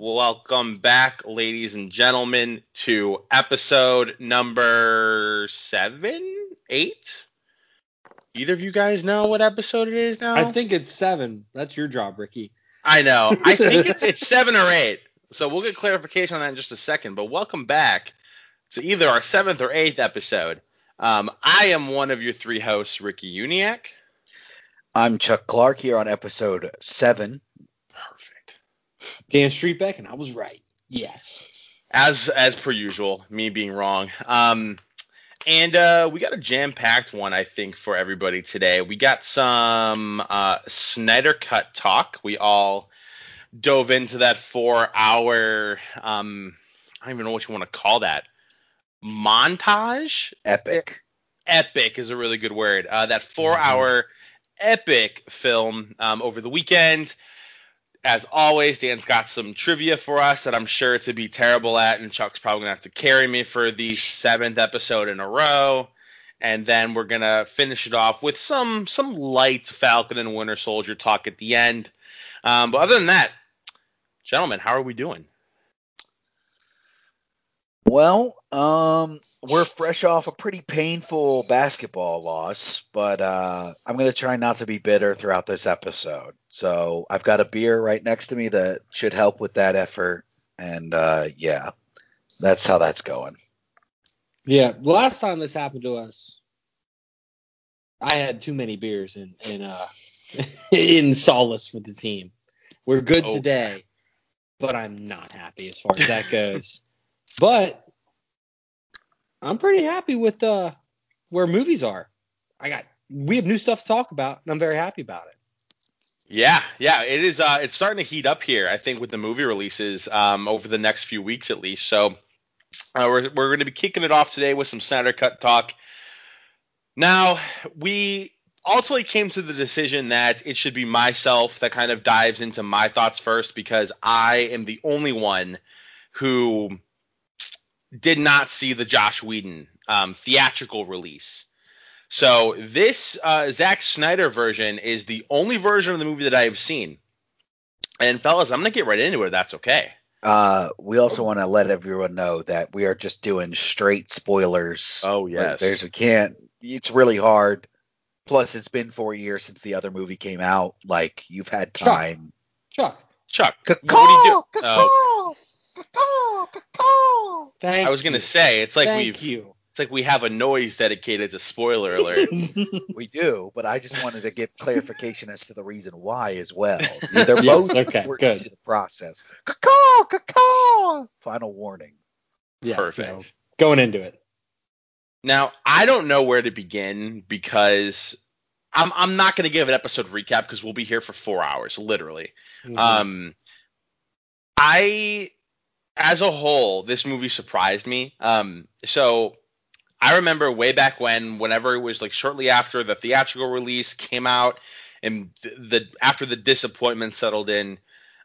Welcome back, ladies and gentlemen, to episode number seven, eight. Either of you guys know what episode it is now? I think it's seven. That's your job, Ricky. I know. I think it's it's seven or eight. So we'll get clarification on that in just a second. But welcome back to either our seventh or eighth episode. Um, I am one of your three hosts, Ricky Uniac. I'm Chuck Clark here on episode seven. Dan Streetbeck, and I was right. Yes. As as per usual, me being wrong. Um, and uh, we got a jam-packed one, I think, for everybody today. We got some uh, Snyder Cut talk. We all dove into that four-hour. Um, I don't even know what you want to call that. Montage. Epic. Epic is a really good word. Uh, that four-hour epic film um, over the weekend. As always, Dan's got some trivia for us that I'm sure to be terrible at, and Chuck's probably gonna have to carry me for the seventh episode in a row. And then we're gonna finish it off with some some light Falcon and Winter Soldier talk at the end. Um, but other than that, gentlemen, how are we doing? Well, um, we're fresh off a pretty painful basketball loss, but uh, I'm going to try not to be bitter throughout this episode. So I've got a beer right next to me that should help with that effort. And uh, yeah, that's how that's going. Yeah. Last time this happened to us, I had too many beers in in uh in solace for the team. We're good Oh. today, but I'm not happy as far as that goes. but I'm pretty happy with uh where movies are. I got we have new stuff to talk about, and I'm very happy about it. Yeah, yeah, it is. Uh, it's starting to heat up here. I think with the movie releases um, over the next few weeks at least. So uh, we're we're going to be kicking it off today with some Snyder Cut talk. Now we ultimately came to the decision that it should be myself that kind of dives into my thoughts first because I am the only one who did not see the Joss Whedon um, theatrical release. So this uh, Zack Snyder version is the only version of the movie that I have seen. And fellas, I'm gonna get right into it. That's okay. Uh, we also want to let everyone know that we are just doing straight spoilers. Oh Like, There's we can't. It's really hard. Plus, it's been four years since the other movie came out. Like you've had Chuck. time. Chuck, Chuck, Caw, what are you doing? caw, Oh, caw, caw. Thank I was gonna say it's like thank we've you. it's like we have a noise dedicated to spoiler alert. We do, but I just wanted to give clarification as to the reason why as well. They're Yes, both okay, important good. to the process. Caw, caw. Final warning. Yeah, Perfect. so going into it. Now, I don't know where to begin because I'm I'm not going to give an episode recap because we'll be here for 4 hours literally. Mm-hmm. Um I as a whole, this movie surprised me. Um so I remember way back when whenever it was like shortly after the theatrical release came out and the, the after the disappointment settled in,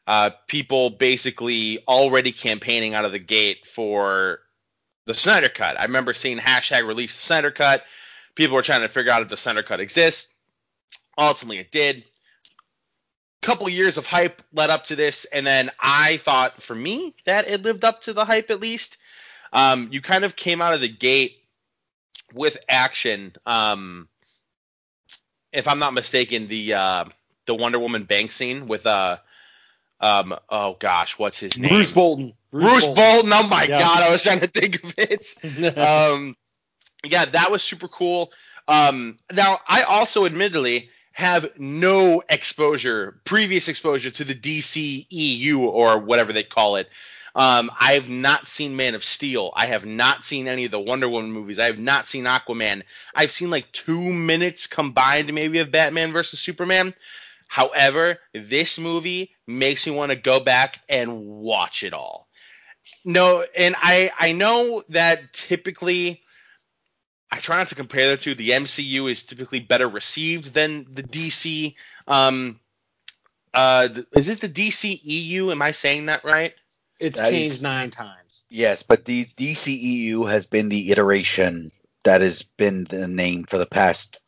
uh people basically already campaigning out of the gate for the Snyder Cut. I remember seeing hashtag release Snyder Cut. People were trying to figure out if the Snyder Cut exists. Ultimately, it did. Couple years of hype led up to this, and then I thought for me that it lived up to the hype at least. Um, you kind of came out of the gate with action. Um, if I'm not mistaken, the uh, the Wonder Woman bank scene with uh, um, oh gosh, what's his name? Bruce Bolton. Bruce Bolton. Oh my Yeah. god, I was trying to think of it. um, yeah, that was super cool. Um, now, I also admittedly have no exposure, previous exposure to the DC EU or whatever they call it. Um, I have not seen Man of Steel. I have not seen any of the Wonder Woman movies. I have not seen Aquaman. I've seen like two minutes combined, maybe, of Batman versus Superman. However, this movie makes me want to go back and watch it all. No, and I I know that typically I try not to compare the two. The MCU is typically better received than the DC. Um, uh, is it the DC EU? Am I saying that right? It's That changed is- nine times. Yes, but the DCEU has been the iteration that has been the name for the past,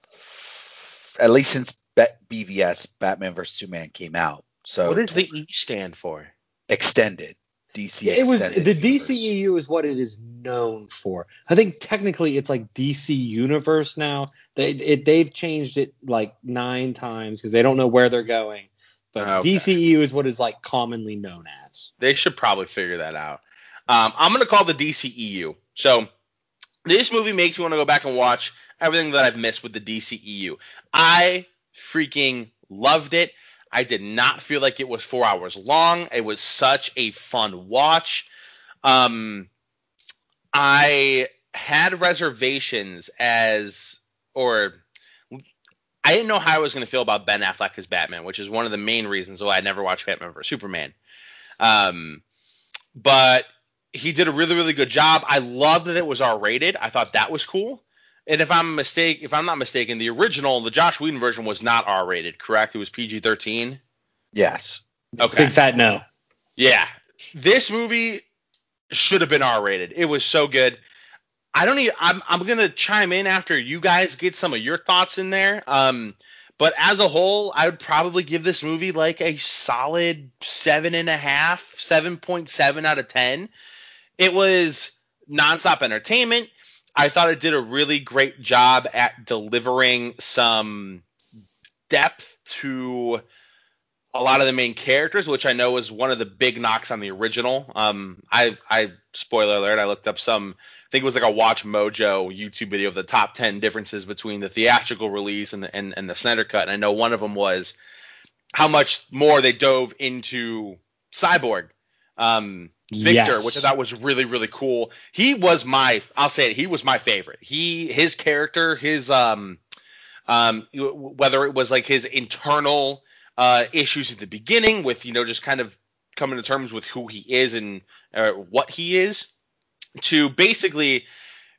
at least since Bat- BVS Batman vs Superman came out. So what does the E stand for? extended. It was the universe. DCEU is what it is known for. I think technically it's like DC Universe now. They it, they've changed it like nine times because they don't know where they're going. But Okay. DCEU is what is like commonly known as. They should probably figure that out. Um, I'm gonna call the DCEU. So this movie makes me want to go back and watch everything that I've missed with the DCEU. I freaking loved it. I did not feel like it was four hours long. It was such a fun watch. Um, I had reservations as, or I didn't know how I was going to feel about Ben Affleck as Batman, which is one of the main reasons why I never watched Batman vs Superman. Um, but he did a really, really good job. I loved that it was R rated. I thought that was cool. And if I'm mistake, if I'm not mistaken, the original, the Joss Whedon version was not R rated, correct? It was PG 13. Yes. Okay. Big fat no. Yeah. This movie should have been R rated. It was so good. I don't even I'm I'm gonna chime in after you guys get some of your thoughts in there. Um but as a whole, I would probably give this movie like a solid seven and a half, seven point seven out of ten. It was nonstop entertainment. I thought it did a really great job at delivering some depth to a lot of the main characters, which I know was one of the big knocks on the original. Um, I, I spoiler alert, I looked up some. I think it was like a Watch Mojo YouTube video of the top ten differences between the theatrical release and the and, and the Snyder cut. And I know one of them was how much more they dove into Cyborg. Um, Victor, Yes. which I thought was really really cool. He was my I'll say it, he was my favorite. He his character, his um um whether it was like his internal uh issues at the beginning with you know just kind of coming to terms with who he is and uh, what he is to basically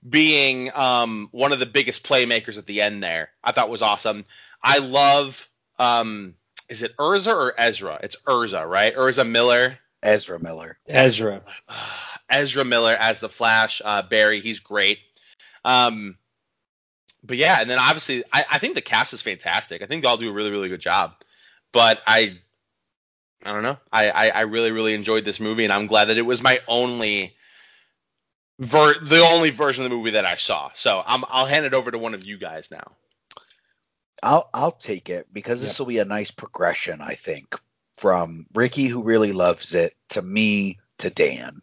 being um one of the biggest playmakers at the end there. I thought was awesome. I love um is it Urza or Ezra? It's Urza, right? Urza Miller. Ezra Miller. Ezra. Ezra Miller as the Flash, uh, Barry, he's great. Um, but yeah, and then obviously, I, I think the cast is fantastic. I think they all do a really, really good job. But I, I don't know. I, I, I really, really enjoyed this movie, and I'm glad that it was my only, ver- the only version of the movie that I saw. So I'm, I'll hand it over to one of you guys now. I'll I'll take it because this Yep. will be a nice progression, I think, from Ricky who really loves it to me to Dan.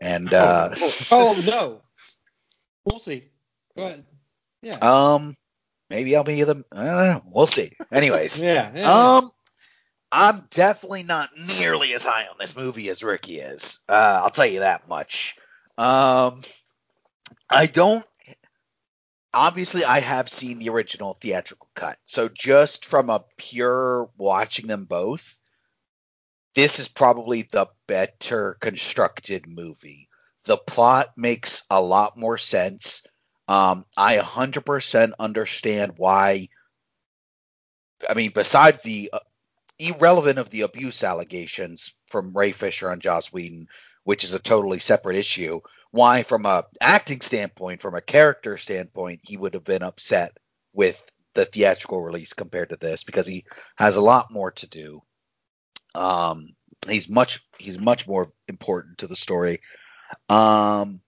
And uh oh no. We'll see. But. Yeah. um maybe I'll be the I don't know. We'll see. Anyways. yeah. yeah. Um I'm definitely not nearly as high on this movie as Ricky is. Uh I'll tell you that much. Um I don't obviously I have seen the original theatrical cut. So just from a pure watching them both, this is probably the better constructed movie. The plot makes a lot more sense. Um, I 100% understand why. I mean, besides the uh, irrelevant of the abuse allegations from Ray Fisher on Joss Whedon, which is a totally separate issue, why, from a acting standpoint, from a character standpoint, he would have been upset with the theatrical release compared to this because he has a lot more to do. Um, he's much he's much more important to the story. Um,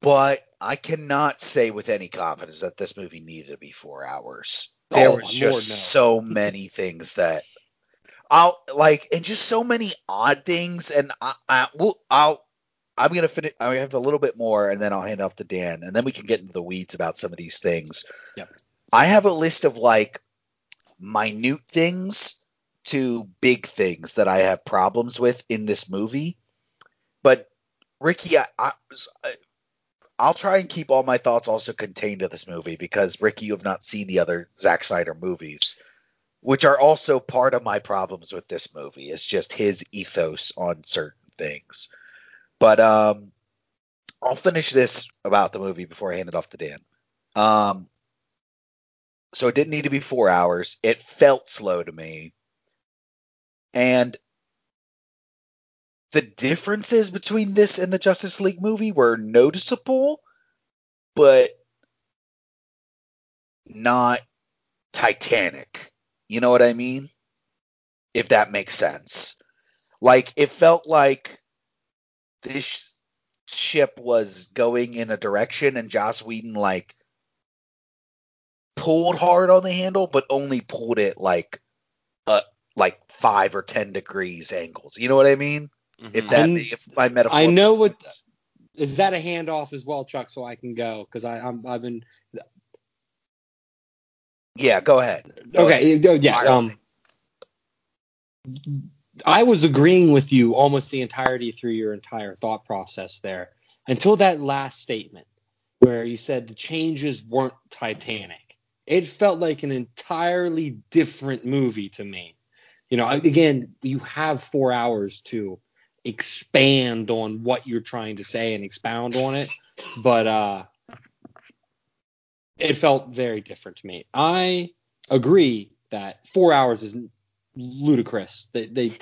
but I cannot say with any confidence that this movie needed to be four hours. There Oh, was Lord, just no. so many things that I'll like, and just so many odd things. And I, I will, I'll, I'm gonna finish. I have a little bit more, and then I'll hand off to Dan, and then we can get into the weeds about some of these things. Yep. I have a list of like minute things to big things that I have problems with in this movie. But Ricky, I, I, I'll try and keep all my thoughts also contained to this movie because Ricky, you have not seen the other Zack Snyder movies, which are also part of my problems with this movie. It's just his ethos on certain things. But um, I'll finish this about the movie before I hand it off to Dan. Um, so it didn't need to be four hours. It felt slow to me, and the differences between this and the Justice League movie were noticeable, but not Titanic. You know what I mean? if that makes sense. Like it felt like this ship was going in a direction and Joss Whedon like pulled hard on the handle, but only pulled it like uh like five or ten degrees angles. You know what I mean? If Mhm. that I'm- if my metaphor I know makes what- sense. Is that a handoff as well, Chuck? So I can go because I'm I've been Yeah, go ahead. Go okay. uh, Yeah. Fire Um, I was agreeing with you almost the entirety through your entire thought process there until that last statement where you said the changes weren't Titanic. It felt like an entirely different movie to me. You know, again, you have four hours to expand on what you're trying to say and expound on it, but uh, it felt very different to me. I agree that four hours is ludicrous. They, they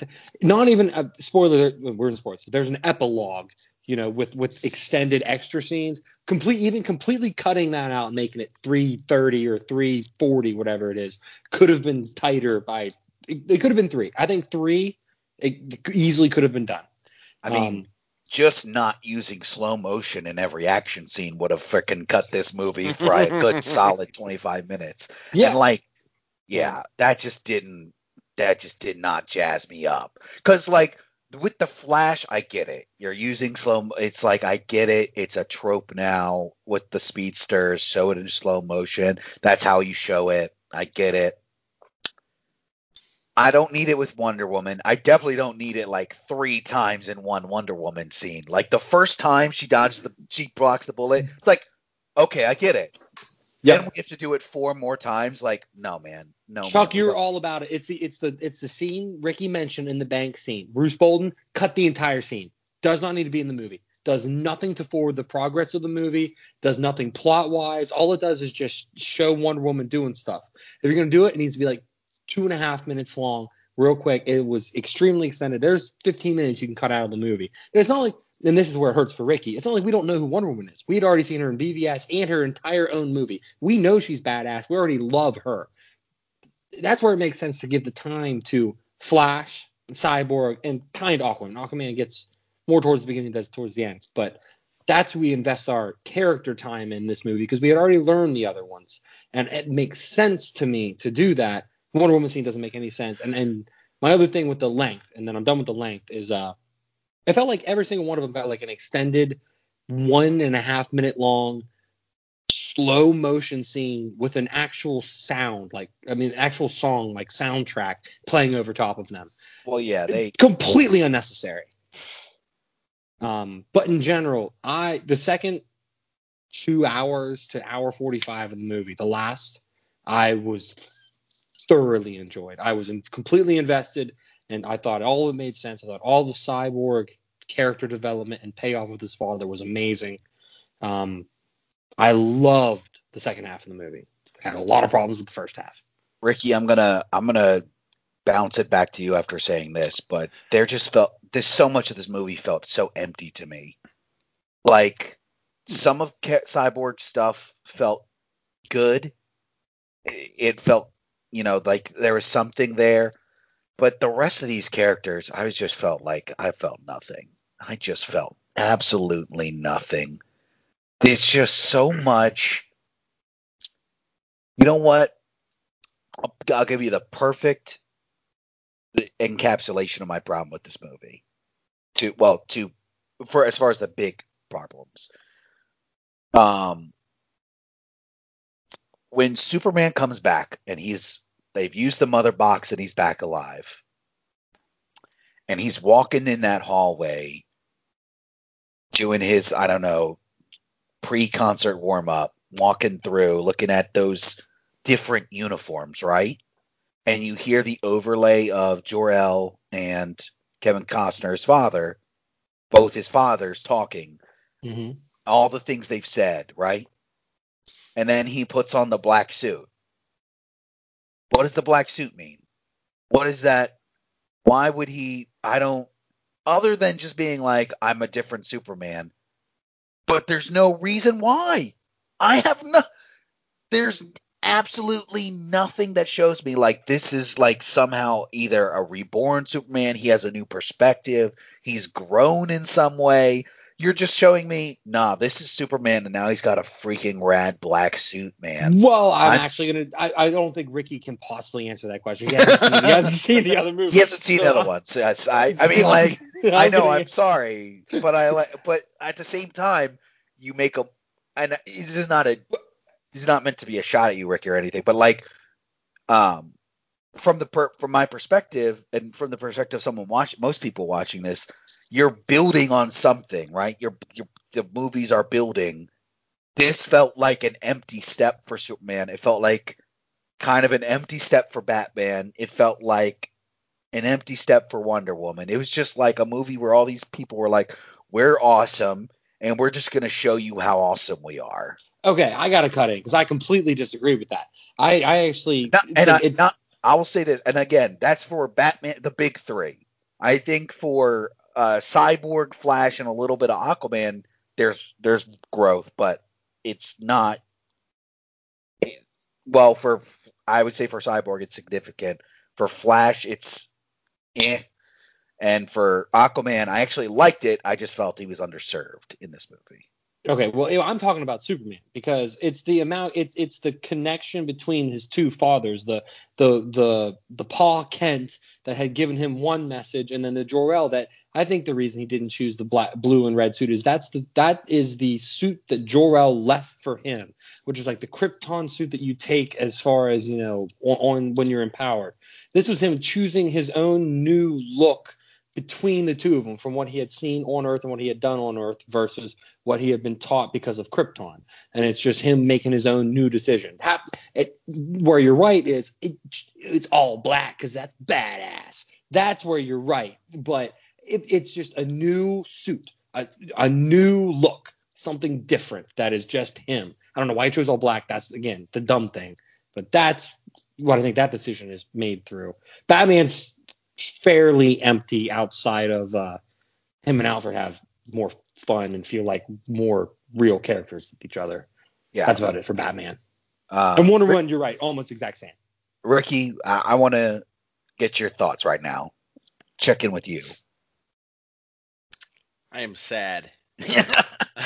not even a spoiler. We're in sports. There's an epilogue, you know, with with extended extra scenes. Complete, even completely cutting that out and making it 330 or 340, whatever it is, could have been tighter by. It, it could have been three. I think three. It easily could have been done. I mean, Um, just not using slow motion in every action scene would have freaking cut this movie for a good solid 25 minutes. yeah, And like, yeah, that just didn't, that just did not jazz me up. Cause like with the Flash, I get it. You're using slow. It's like I get it. It's a trope now with the speedsters. Show it in slow motion. That's how you show it. I get it. I don't need it with Wonder Woman. I definitely don't need it like three times in one Wonder Woman scene. Like the first time she dodges the, she blocks the bullet. It's like, okay, I get it. Yeah. Then we have to do it four more times. Like, no, man, no. Chuck, man, you're all about it. It's the it's the it's the scene Ricky mentioned in the bank scene. Bruce Bolden cut the entire scene. Does not need to be in the movie. Does nothing to forward the progress of the movie. Does nothing plot wise. All it does is just show Wonder Woman doing stuff. If you're gonna do it, it needs to be like two and a half minutes long, real quick. It was extremely extended. There's 15 minutes you can cut out of the movie. It's not like, and this is where it hurts for Ricky. It's not like we don't know who Wonder Woman is. We had already seen her in BVS and her entire own movie. We know she's badass. We already love her that's where it makes sense to give the time to Flash, Cyborg, and kind of Aquaman. Aquaman gets more towards the beginning than towards the end, but that's who we invest our character time in this movie because we had already learned the other ones, and it makes sense to me to do that. Wonder Woman scene doesn't make any sense, and and my other thing with the length, and then I'm done with the length, is uh, it felt like every single one of them got like an extended one and a half minute long slow motion scene with an actual sound, like I mean, actual song, like soundtrack playing over top of them. Well, yeah, they. completely unnecessary. Um, but in general, I the second two hours to hour forty five of the movie, the last, I was thoroughly enjoyed. I was in, completely invested, and I thought all of it made sense. I thought all the cyborg character development and payoff with his father was amazing. Um, I loved the second half of the movie. I had a lot of problems with the first half. Ricky, I'm gonna I'm gonna bounce it back to you after saying this, but there just felt there's so much of this movie felt so empty to me. Like some of Cyborg stuff felt good. It it felt, you know, like there was something there, but the rest of these characters, I was just felt like I felt nothing. I just felt absolutely nothing. It's just so much. You know what? I'll, I'll give you the perfect encapsulation of my problem with this movie. To well, to for as far as the big problems. Um, when Superman comes back and he's they've used the mother box and he's back alive, and he's walking in that hallway, doing his I don't know pre-concert warm up, walking through, looking at those different uniforms, right? And you hear the overlay of Jor-El and Kevin Costner's father, both his fathers talking, Mm-hmm. all the things they've said, right? And then he puts on the black suit. What does the black suit mean? What is that? Why would he? I don't. Other than just being like, I'm a different Superman, but there's no reason why. I have no. There's absolutely nothing that shows me like this is like somehow either a reborn Superman, he has a new perspective, he's grown in some way. You're just showing me, nah, this is Superman, and now he's got a freaking rad black suit, man. Well, I'm, I'm- actually gonna. I, I don't think Ricky can possibly answer that question. He hasn't seen, he hasn't seen the other movie. He hasn't seen So the other I- ones. Yes, I, I mean, like, I'm know, I'm sorry, but I like, but at the same time, you make a, and this is not a, this is not meant to be a shot at you, Ricky, or anything, but like, um, from the per, from my perspective, and from the perspective of someone watch, most people watching this, you're building on something, right? You're, you're, the movies are building. This felt like an empty step for Superman. It felt like kind of an empty step for Batman. It felt like an empty step for Wonder Woman. It was just like a movie where all these people were like, "We're awesome, and we're just going to show you how awesome we are." Okay, I gotta cut in because I completely disagree with that. I, I actually Not, and I, it's- not, I will say this, and again, that's for Batman, the big three. I think for uh, Cyborg, Flash, and a little bit of Aquaman, there's there's growth, but it's not. well, for I would say for Cyborg, it's significant. For Flash, it's eh. And for Aquaman, I actually liked it. I just felt he was underserved in this movie. Okay, well, I'm talking about Superman because it's the amount, it's it's the connection between his two fathers, the the the the Paul Kent that had given him one message, and then the Jor El that I think the reason he didn't choose the black, blue and red suit is that's the that is the suit that Jor El left for him, which is like the Krypton suit that you take as far as you know on, on when you're empowered. This was him choosing his own new look between the two of them from what he had seen on Earth and what he had done on Earth versus what he had been taught because of Krypton. And it's just him making his own new decision. Hap- it, where you're right is it, it's all black because that's badass. That's where you're right. But it, it's just a new suit, a, a new look, something different that is just him. I don't know why he chose all black. That's, again, the dumb thing. But that's what I think that decision is made through. Batman's fairly empty outside of uh, him and Alfred have more fun and feel like more real characters with each other. Yeah, That's about it for Batman. Uh, and Wonder Rick- Woman, you're right, almost exact same. Ricky, I, I want to get your thoughts right now. Check in with you. I am sad.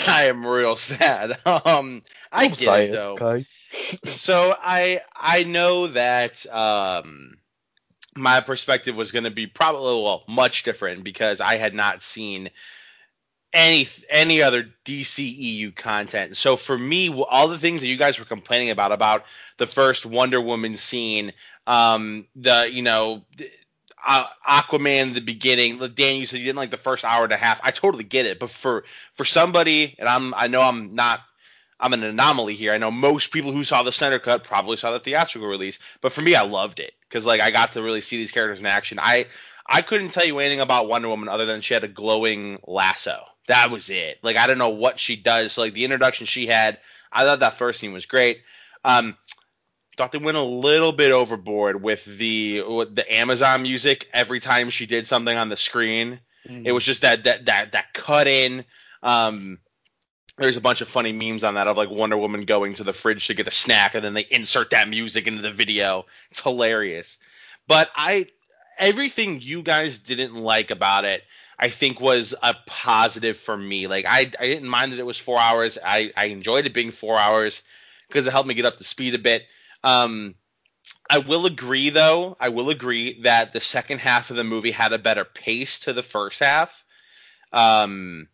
I am real sad. Um, I get it though. Okay. so I I know that um my perspective was going to be probably well much different because I had not seen any any other DCEU content. So for me, all the things that you guys were complaining about about the first Wonder Woman scene, um, the you know. Uh, Aquaman in the beginning, Dan, you said you didn't like the first hour and a half. I totally get it, but for for somebody, and I'm I know I'm not I'm an anomaly here. I know most people who saw the Snyder cut probably saw the theatrical release, but for me, I loved it because like I got to really see these characters in action. I I couldn't tell you anything about Wonder Woman other than she had a glowing lasso. That was it. Like I don't know what she does. So, like the introduction she had, I thought that first scene was great. Um, thought they went a little bit overboard with the with the Amazon music every time she did something on the screen. It was just that that that that cut in. Um, there's a bunch of funny memes on that of like Wonder Woman going to the fridge to get a snack and then they insert that music into the video. It's hilarious. But I everything you guys didn't like about it, I think was a positive for me. Like I I didn't mind that it was 4 hours. I I enjoyed it being 4 hours because it helped me get up to speed a bit. Um I will agree though, I will agree that the second half of the movie had a better pace to the first half. Um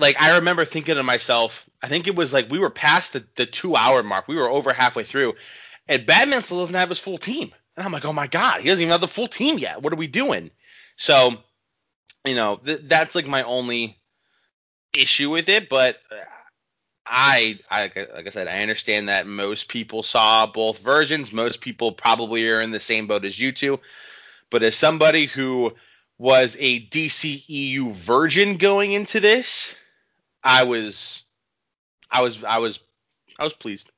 like I remember thinking to myself, I think it was like we were past the, the two hour mark. We were over halfway through, and Batman still doesn't have his full team. And I'm like, oh my god, he doesn't even have the full team yet. What are we doing? So, you know, th- that's like my only issue with it. But uh, I, I, like I said, I understand that most people saw both versions. Most people probably are in the same boat as you two. But as somebody who was a DCEU virgin going into this, I was, I was, I was, I was pleased.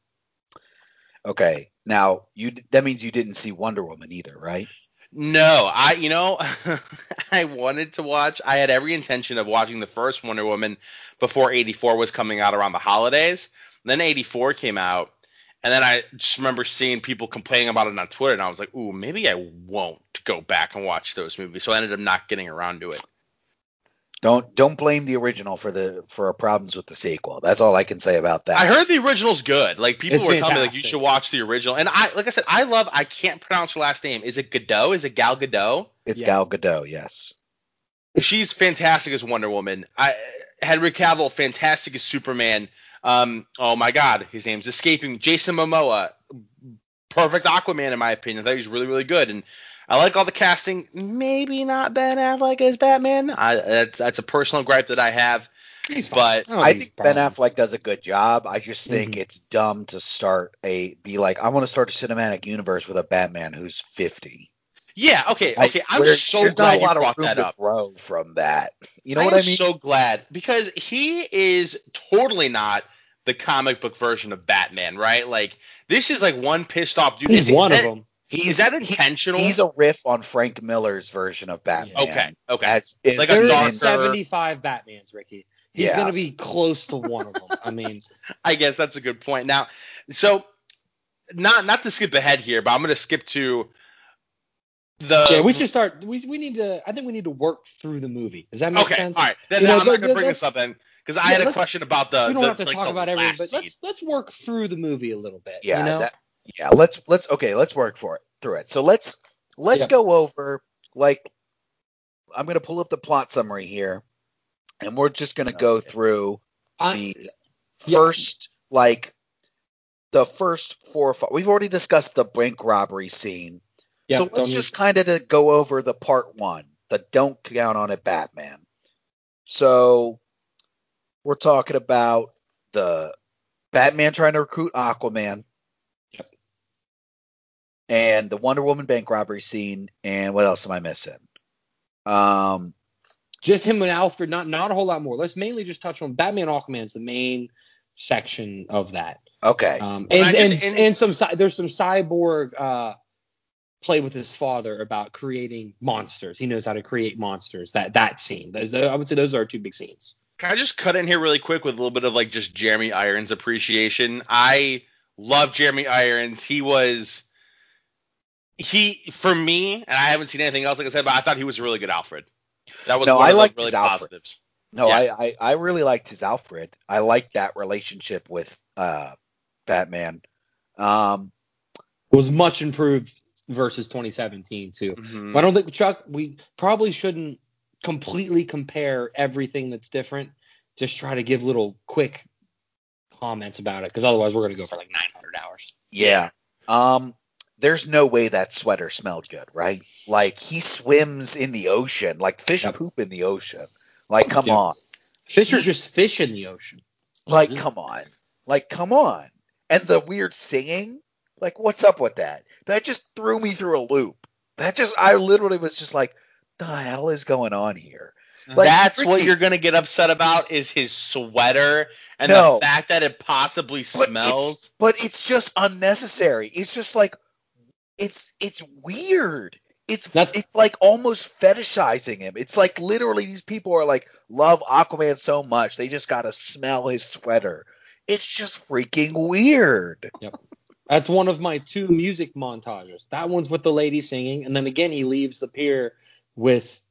Okay. Now you that means you didn't see Wonder Woman either, right? No, I, you know, I wanted to watch. I had every intention of watching the first Wonder Woman before 84 was coming out around the holidays. Then 84 came out, And then I just remember seeing people complaining about it on Twitter, and I was like, ooh, maybe I won't go back and watch those movies. So I ended up not getting around to it. Don't don't blame the original for the for our problems with the sequel. That's all I can say about that. I heard the original's good. Like people It's were telling me like you should watch the original. And I like I said, I love I can't pronounce her last name. Is it Godot? Is it Gal Gadot? it's Yeah. Gal Gadot, yes. She's fantastic as Wonder Woman. I Henry Cavill, fantastic as Superman. Um, oh my God, his name's escaping. Jason Momoa, perfect Aquaman in my opinion. I thought he was really really good, and I like all the casting. Maybe not Ben Affleck as Batman. I, that's that's a personal gripe that I have. He's But don't I he's think Ben. Affleck does a good job. I just think Mhm. it's dumb to start a be like I want to start a cinematic universe with a Batman who's 50. Yeah, okay, Like, okay. I'm where so glad not a lot you brought of room that to up. grow from that. You know what I what I mean? so glad because he is totally not the comic book version of Batman, right? Like this is like one pissed off dude. He's Is- one is of that- them. He's Is that he- intentional? he's a riff on Frank Miller's version of Batman. okay, okay. As, is Like a darker- 75 Batmans, Ricky. He's Yeah. gonna be close to one of them. I mean, I guess that's a good point. Now, so not not to skip ahead here, but I'm gonna skip to the. yeah, we should start. We, we need to. I think we need to work through the movie. Does that make Okay, sense? all right. Then You know, I'm not gonna bring this up then because I Yeah, had a question about the. we don't the- have to like, talk about everything, but let's let's work through the movie a little bit. Yeah, you know? that, yeah. Let's let's okay. Let's work for it through it. So let's let's Yep. go over like I'm gonna pull up the plot summary here, and we're just gonna go through I- the yeah. first like the first four or five. We've already discussed the bank robbery scene. yeah, so let's just kind of to go over the part one, the don't count on it Batman. So we're talking about the Batman trying to recruit Aquaman. Yep. And the Wonder Woman bank robbery scene, and what else am I missing? Um, just him and Alfred. Not not a whole lot more. Let's mainly just touch on Batman. Aquaman's the main section of that. okay, Um, Well, and, I and, and- and some there's some cyborg uh, play with his father about creating monsters. He knows how to create monsters. That that scene. Those, I would say those are our two big scenes. Can I just cut in here really quick with a little bit of like just Jeremy Irons appreciation? I love Jeremy Irons. He was he for me, and I haven't seen anything else like I said, but I thought he was a really good Alfred. That was No, one I of the liked really his Alfred. positives. no, yeah. I, I I really liked his Alfred. I liked that relationship with uh Batman. Um, Was much improved versus 2017 too. Mhm. I don't think Chuck. We probably shouldn't completely compare everything that's different. Just try to give little quick comments about it, because otherwise we're gonna go for like 900 hours. Yeah. Um there's no way that sweater smelled good, right? Like he swims in the ocean, like fish Yep. poop in the ocean. Like come Yep. on. Fish are just fish in the ocean. Like come on. Like come on. And the weird singing, like what's up with that? That just threw me through a loop. That just I literally was just like the hell is going on here? Like, That's what you're gonna get upset about is his sweater and No. the fact that it possibly But smells. It's, but it's just unnecessary. It's just like it's it's weird. It's That's- it's like almost fetishizing him. It's like literally these people are like love Aquaman so much they just gotta smell his sweater. It's just freaking weird. Yep. That's one of my two music montages. That one's with the lady singing, and then again he leaves the pier with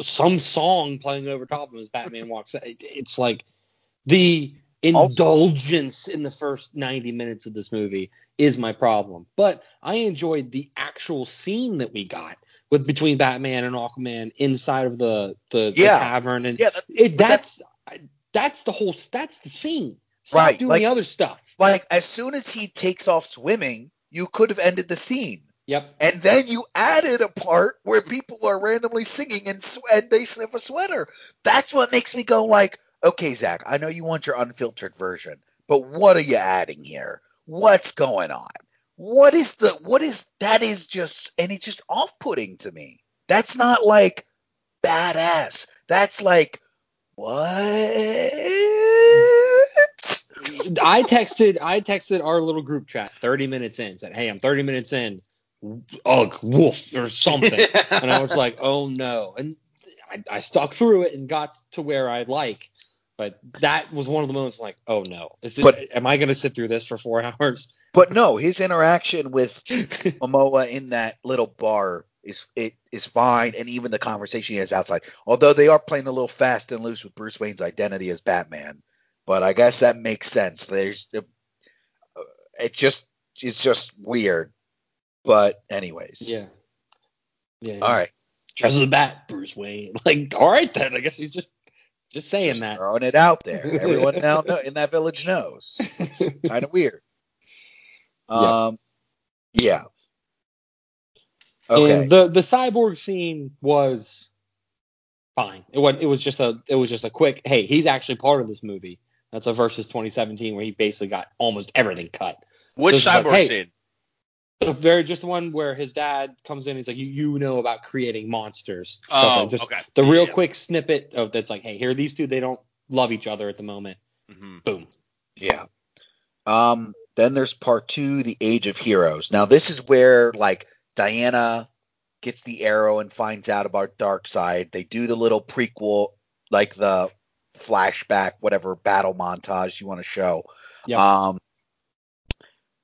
some song playing over top of him as Batman walks. It- It's like the indulgence in the first 90 minutes of this movie is my problem. But I enjoyed the actual scene that we got with between Batman and Aquaman inside of the the, the tavern, and Yeah, that- it, that's that's the whole that's the scene. Stop Right, doing like- the other stuff. like as soon as he takes off swimming, you could have ended the scene. Yep. And then you added a part where people are randomly singing and, sw- and they sniff a sweater. That's what makes me go like, okay, Zack, I know you want your unfiltered version, but what are you adding here? What's going on? What is the what is that is just and it's just off-putting to me. That's not like badass. That's like what? I texted I texted our little group chat 30 minutes in, said, Hey, I'm 30 minutes in. Ugh, woof, or something. and I was like, Oh no. And I, I stuck through it and got to where I like. But that was one of the moments I'm like, oh no, is it, But- am I going to sit through this for four hours? But no, his interaction with Momoa in that little bar is it is fine, and even the conversation he has outside. Although they are playing a little fast and loose with Bruce Wayne's identity as Batman, but I guess that makes sense. There's uh, it just it's just weird. But anyways, yeah. Yeah. all right, Dress as a bat, Bruce Wayne. Like, all right then. I guess he's just just saying just that. throwing it out there. Everyone now know, in that village knows. It's kind of weird. Yeah. Um, yeah. Okay. And the the cyborg scene was fine. It was it was just a it was just a quick. Hey, he's actually part of this movie. That's a versus 2017 where he basically got almost everything cut. Which Just like, cyborg hey, scene? The very just the one where his dad comes in. He's like, you you know about creating monsters. Oh, like- just okay. The real Yeah. quick snippet of that's like, hey, here are these two. They don't love each other at the moment. hmm Boom. Yeah. Um, then there's part two, the Age of Heroes. Now this is where like Diana gets the arrow and finds out about Darkseid. They do the little prequel, like the flashback, whatever battle montage you want to show. Yep. Um,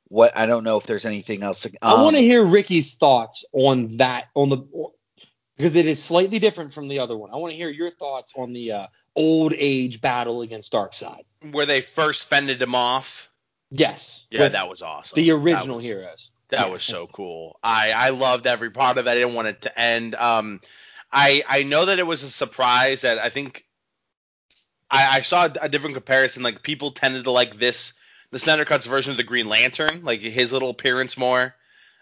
what I don't know if there's anything else. Um, I want to hear Ricky's thoughts on that on the because it is slightly different from the other one. I want to hear your thoughts on the uh, old age battle against Darkseid. Where they first fended him off. Yes. Yeah, that was awesome. the That original was- heroes. That Yeah. was so cool. I I loved every part of it. I didn't want it to end. Um, I I know that it was a surprise that I think I, I saw a different comparison. Like people tended to like this the Snyder Cuts version of the Green Lantern, like his little appearance more.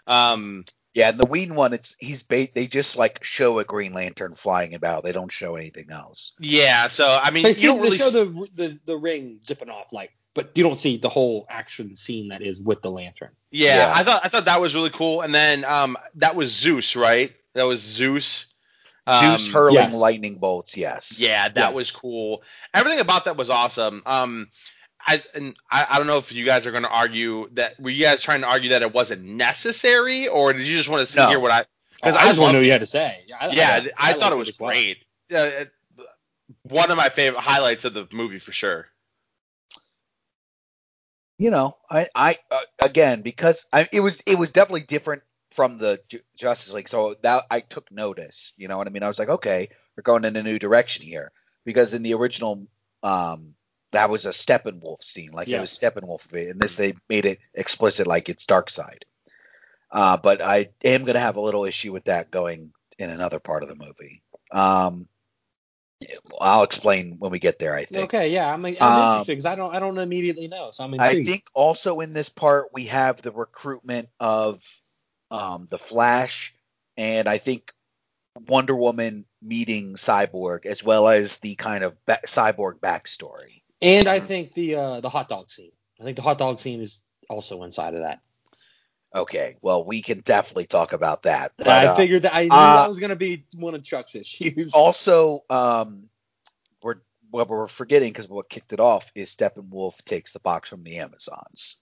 Um, Yeah, and the Whedon one, it's he's ba- they just like show a Green Lantern flying about. They don't show anything else. yeah. So I mean, They, you see, don't really they show s- the, the the ring zipping off like, but you don't see the whole action scene that is with the lantern. Yeah, Yeah. I thought I thought that was really cool. And then um, that was Zeus, right? That was Zeus. Zeus Um, hurling yes. lightning bolts. Yes. Yeah, that Yes. was cool. Everything about that was awesome. Um, I and I, I don't know if you guys are going to argue that were you guys trying to argue that it wasn't necessary, or did you just want to see No. hear what I? I, Because I, just want to know what you had to say. Yeah, I, Yeah, I, liked thought it it was as well. great. Yeah, it- one of my favorite highlights of the movie for sure. you know, I, I uh, again because I, it was it was definitely different from the Ju- Justice League, so that I took notice. You know what I mean? I was like, okay, we're going in a new direction here because in the original, um, that was a Steppenwolf scene, like Yeah. it was Steppenwolf, of it. and this they made it explicit, like it's Darkseid. Uh, but I am gonna have a little issue with that going in another part of the movie. Um, I'll explain when we get there. I think. Okay, yeah, I'm, I'm Um, interested because I don't I don't immediately know, so I'm intrigued. I think also in this part we have the recruitment of um, the Flash, and I think Wonder Woman meeting Cyborg, as well as the kind of ba- Cyborg backstory. And I think the uh, the hot dog scene. I think the hot dog scene is also inside of that. Okay, well we can definitely talk about that. But, I uh, figured that I knew uh, that was going to be one of Chuck's issues. also, um, we're what we're forgetting because what kicked it off is Steppenwolf takes the box from the Amazons.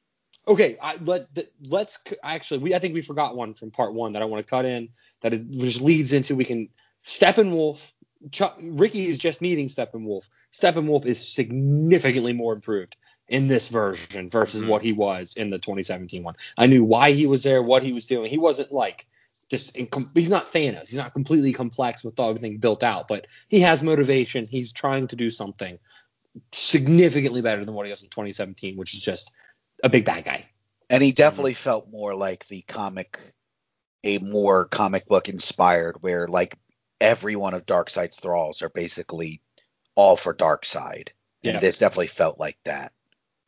Okay, I, let let's actually we I think we forgot one from part one that I want to cut in that is which leads into we can Steppenwolf. Chuck, Ricky is just meeting Steppenwolf. Steppenwolf is significantly more improved in this version versus Mhm. what he was in the 2017 one. I knew why he was there, what he was doing. He wasn't like just incom- he's not Thanos. He's not completely complex with everything built out, but he has motivation. He's trying to do something significantly better than what he was in 2017, which is just a big bad guy. And he definitely felt more like the comic, a more comic book inspired, where like every one of Darkseid's thralls are basically all for Darkseid. And Yeah. this definitely felt like that.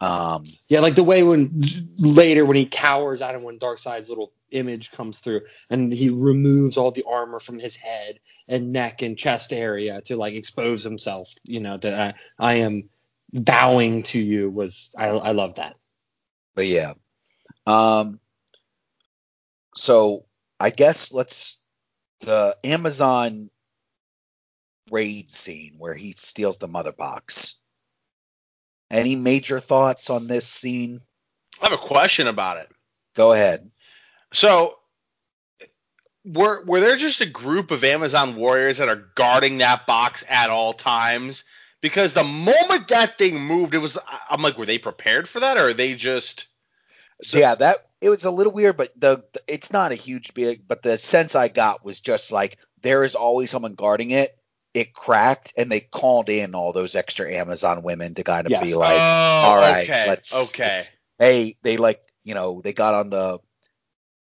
Um, Yeah, like the way when later when he cowers out and when Darkseid's little image comes through and he removes all the armor from his head and neck and chest area to like expose himself, you know, that I, I am bowing to you was I I love that. but yeah. Um, so I guess let's the Amazon raid scene where he steals the mother box. Any major thoughts on this scene? I have a question about it. Go ahead. So, were were there just a group of Amazon warriors that are guarding that box at all times? because the moment that thing moved, it was I'm like, were they prepared for that or are they just So, yeah, that it was a little weird, but the, the it's not a huge big, but the sense I got was just like there is always someone guarding it. It cracked, and they called in all those extra Amazon women to kind of Yes. be like, oh, all right, okay, let's okay. let's- hey, they like you know they got on the.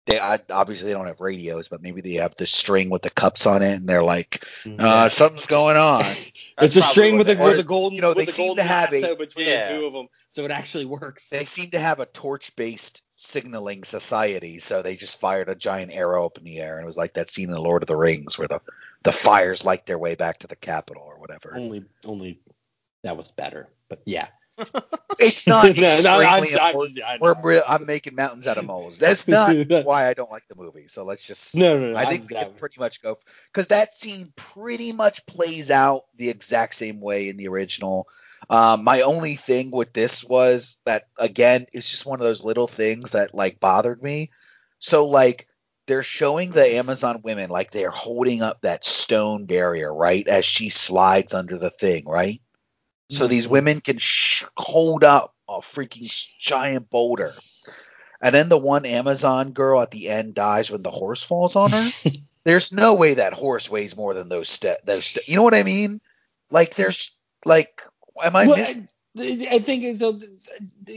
They I, obviously they don't have radios, but maybe they have the string with the cups on it, and they're like, uh, something's going on. it's a string probably with what a with or, a golden you know, they a seem to have a- between Yeah. the two of them, so it actually works. They seem to have a torch-based signaling society, so they just fired a giant arrow up in the air, and it was like that scene in the Lord of the Rings where the the fires light their way back to the capital or whatever. only only that was better, but yeah. It's not No, no, I'm- I'm- I know. We're, re- I'm making mountains out of moles. That's not why I don't like the movie. So let's just. No, no, no. I I'm- think we that- can pretty much go because that scene pretty much plays out the exact same way in the original. Um, my only thing with this was that again, it's just one of those little things that like bothered me. So like they're showing the Amazon women like they're holding up that stone barrier right as she slides under the thing, right? So these Mhm. women can sh- hold up a freaking giant boulder. And then the one Amazon girl at the end dies when the horse falls on her. there's no way that horse weighs more than those ste- those ste- you know what I mean? Like there's like am I Well, missing? I, I think it's a,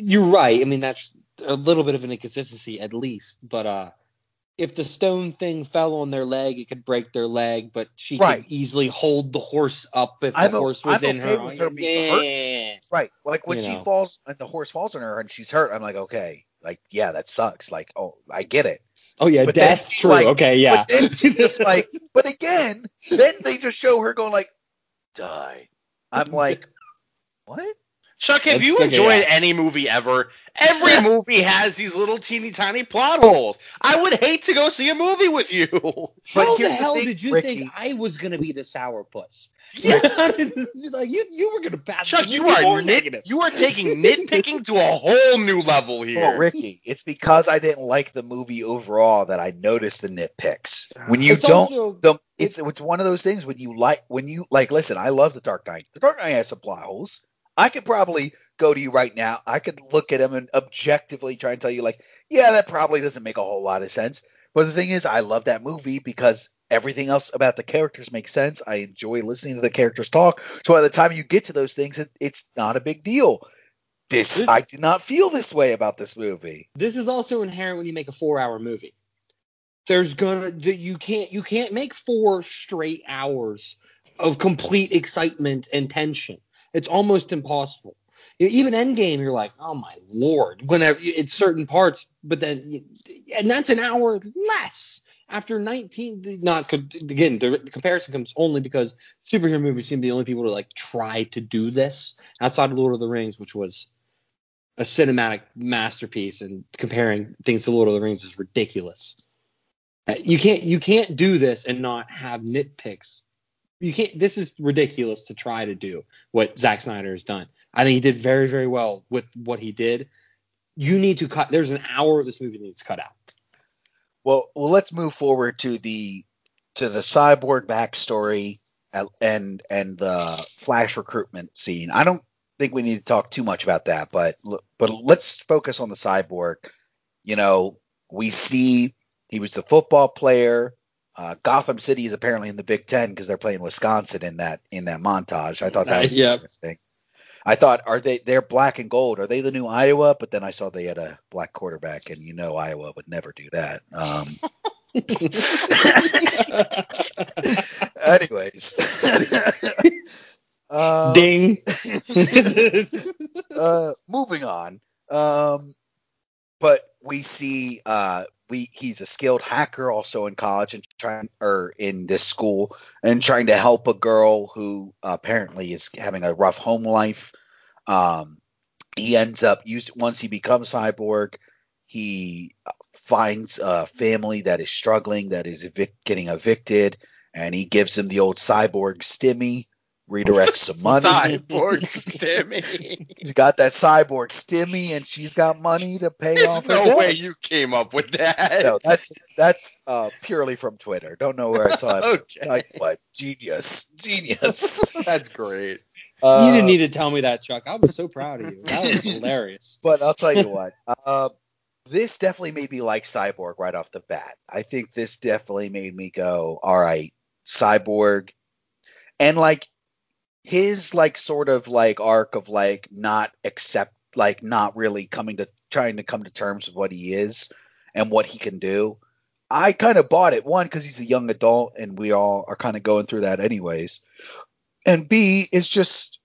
you're right. I mean, that's a little bit of an inconsistency, at least. But uh, if the stone thing fell on their leg, it could break their leg. But she Right. could easily hold the horse up if I'm the o- horse was I'm in okay her. with her being hurt. Right. Like when you she know. falls and the horse falls on her and she's hurt, I'm like, okay, like yeah, that sucks. Like, oh, I get it. Oh yeah, But then True. like- okay. Yeah. But then she's just like, but again, then they just show her going like, die. I'm like, what? Chuck, have Let's you enjoyed out. any movie ever? Every movie has these little teeny tiny plot holes. I would hate to go see a movie with you. How here's the the hell thing, did you Ricky. think I was gonna be the sourpuss? Yeah. like you, you were gonna pass. Chuck, you movie are more nit, negative. you are taking nitpicking to a whole new level here. Oh, Ricky, it's because I didn't like the movie overall that I noticed the nitpicks. When you It's don't, also- the, it's it's one of those things when you like when you like. Listen, I love the Dark Knight. The Dark Knight has some plot holes. I could probably go to you right now. I could look at him and objectively try and tell you like, yeah, that probably doesn't make a whole lot of sense. But the thing is, I love that movie because everything else about the characters makes sense. I enjoy listening to the characters talk. So by the time you get to those things, it, it's not a big deal. This, This- I did not feel this way about this movie. this is also inherent when you make a four-hour movie. There's gonna you can't you can't make four straight hours of complete excitement and tension. It's almost impossible. Even Endgame, you're like, oh my lord, whenever it's certain parts, but then and that's an hour less after 19. Not again, the comparison comes only because superhero movies seem to be the only people to like try to do this outside of Lord of the Rings, which was a cinematic masterpiece and comparing things to Lord of the Rings is ridiculous. Uh, You can't you can't do this and not have nitpicks. You can't. This is ridiculous to try to do what Zack Snyder has done. I think he did very very well with what he did. You need to cut. There's an hour of this movie that needs cut out. Well, well, let's move forward to the to the cyborg backstory and and, and the Flash recruitment scene. I don't think we need to talk too much about that, but but let's focus on the cyborg. You know, we see he was the football player. Uh, Gotham City is apparently in the Big Ten because they're playing Wisconsin in that in that montage. I thought that was interesting. I thought, are they? They're black and gold. Are they the new Iowa? But then I saw they had a black quarterback, and you know Iowa would never do that. Um, anyways, um, Ding. uh, moving on. Um, but we see uh, we he's a skilled hacker also in college and trying or in this school and trying to help a girl who apparently is having a rough home life. Um, he ends up once he becomes cyborg, he finds a family that is struggling, that is evic- getting evicted, and he gives them the old cyborg stimmy, redirects some money. Cyborg Stimmy. She's got that cyborg stimmy, and she's got money to pay There's off her no debts. way you came up with that. No, that's that's uh, purely from Twitter. Don't know where I saw it. okay. Like what? Genius, genius. That's great. Uh, you didn't need to tell me that, Chuck. I was so proud of you. That was hilarious. But I'll tell you what. Uh, this definitely made me like Cyborg right off the bat. I think this definitely made me go, all right, Cyborg, and like his like sort of like arc of like not accept like not really coming to trying to come to terms with what he is and what he can do. I kind of bought it one because he's a young adult and we all are kind of going through that anyways, and B is just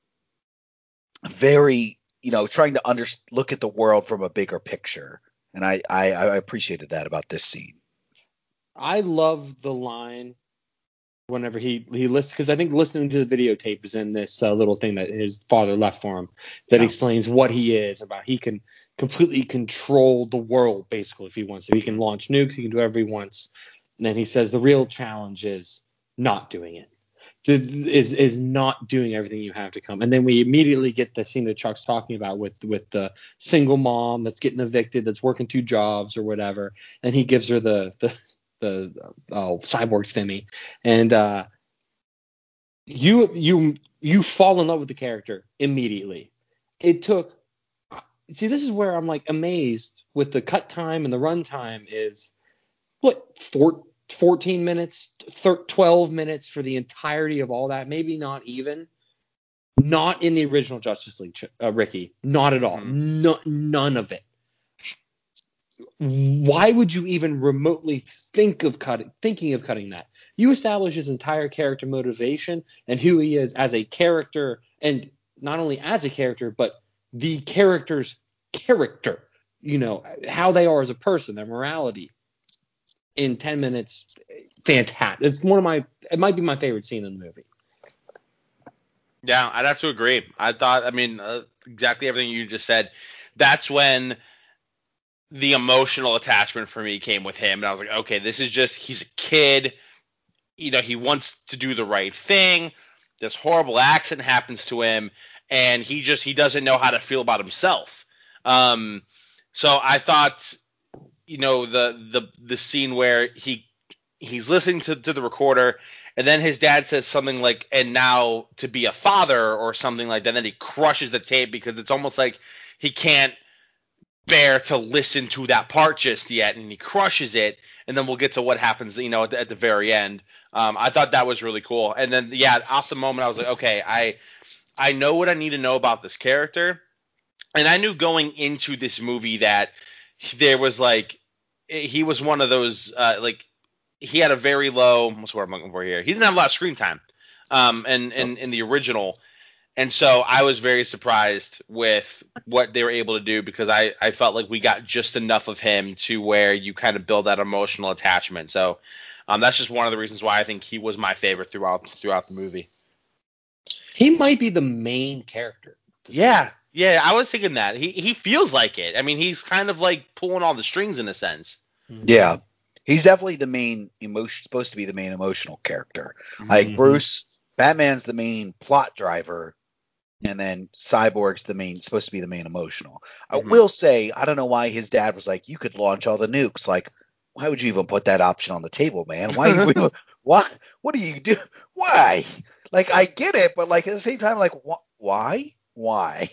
very you know trying to under look at the world from a bigger picture, and I I, I appreciated that about this scene. I love the line whenever he he lists because I think listening to the videotape is in this uh, little thing that his father left for him that Yeah. explains what he is about. He can completely control the world basically if he wants to. He can launch nukes. He can do whatever he wants. And then he says the real challenge is not doing it. Is Is is not doing everything you have to come. And then we immediately get the scene that Chuck's talking about with with the single mom that's getting evicted, that's working two jobs or whatever, and he gives her the the the oh cyborg stimmy. And uh you you you fall in love with the character immediately. It took see this is where i'm like amazed with the cut time and the run time is what four, 14 minutes thir- 12 minutes for the entirety of all that? Maybe not even. Not in the original justice league uh, ricky. Not at all. Mhm. no, none of it. Why would you even remotely think of cutting thinking of cutting that you establish his entire character motivation and who he is as a character and not only as a character but the character's character you know how they are as a person their morality in 10 minutes fantastic it's one of my it might be my favorite scene in the movie Yeah, I'd have to agree. I thought, I mean, uh, exactly everything you just said. That's when the emotional attachment for me came with him, and I was like, okay, this is just he's a kid. You know, he wants to do the right thing. This horrible accident happens to him, and he just he doesn't know how to feel about himself. Um, so I thought, you know, the the the scene where he he's listening to, to the recorder and then his dad says something like and now to be a father or something like that and then he crushes the tape because it's almost like he can't bear to listen to that part just yet and he crushes it and then we'll get to what happens you know at the, at the very end um, i thought that was really cool and then yeah off the moment i was like okay i i know what i need to know about this character and i knew going into this movie that there was like he was one of those uh, like he had a very low what's what I'm looking for here. He didn't have a lot of screen time. Um and in, in the original. And so I was very surprised with what they were able to do because I, I felt like we got just enough of him to where you kind of build that emotional attachment. So um, that's just one of the reasons why I think he was my favorite throughout throughout the movie. he might be the main character Yeah, yeah, I was thinking that he he feels like it. I mean, he's kind of like pulling all the strings in a sense. Yeah. He's definitely the main emotion supposed to be the main emotional character. Like Mhm. Bruce, Batman's the main plot driver, and then Cyborg's the main supposed to be the main emotional. I Mhm. will say, I don't know why his dad was like, you could launch all the nukes. Like, why would you even put that option on the table, man? Why you what what do you do? Why? Like I get it, but like at the same time, like wh- why? Why?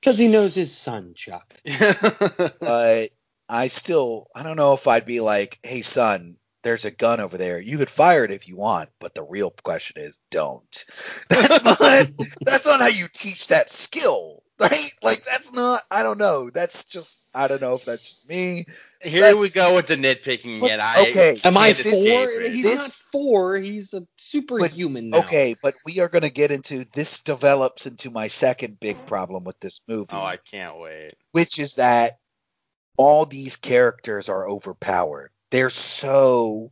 because he knows his son chuck But I still I don't know if I'd be like, hey son, there's a gun over there. You could fire it if you want, but the real question is don't. That's not that's not how you teach that skill. Right? Like that's not I don't know. That's just I don't know if that's just me. Here That's- we go with the nitpicking again. I okay. Am I four? He's This- not four. He's a superhuman now. Okay, but we are going to get into this develops into my second big problem with this movie, Oh, I can't wait. which is that all these characters are overpowered. They're so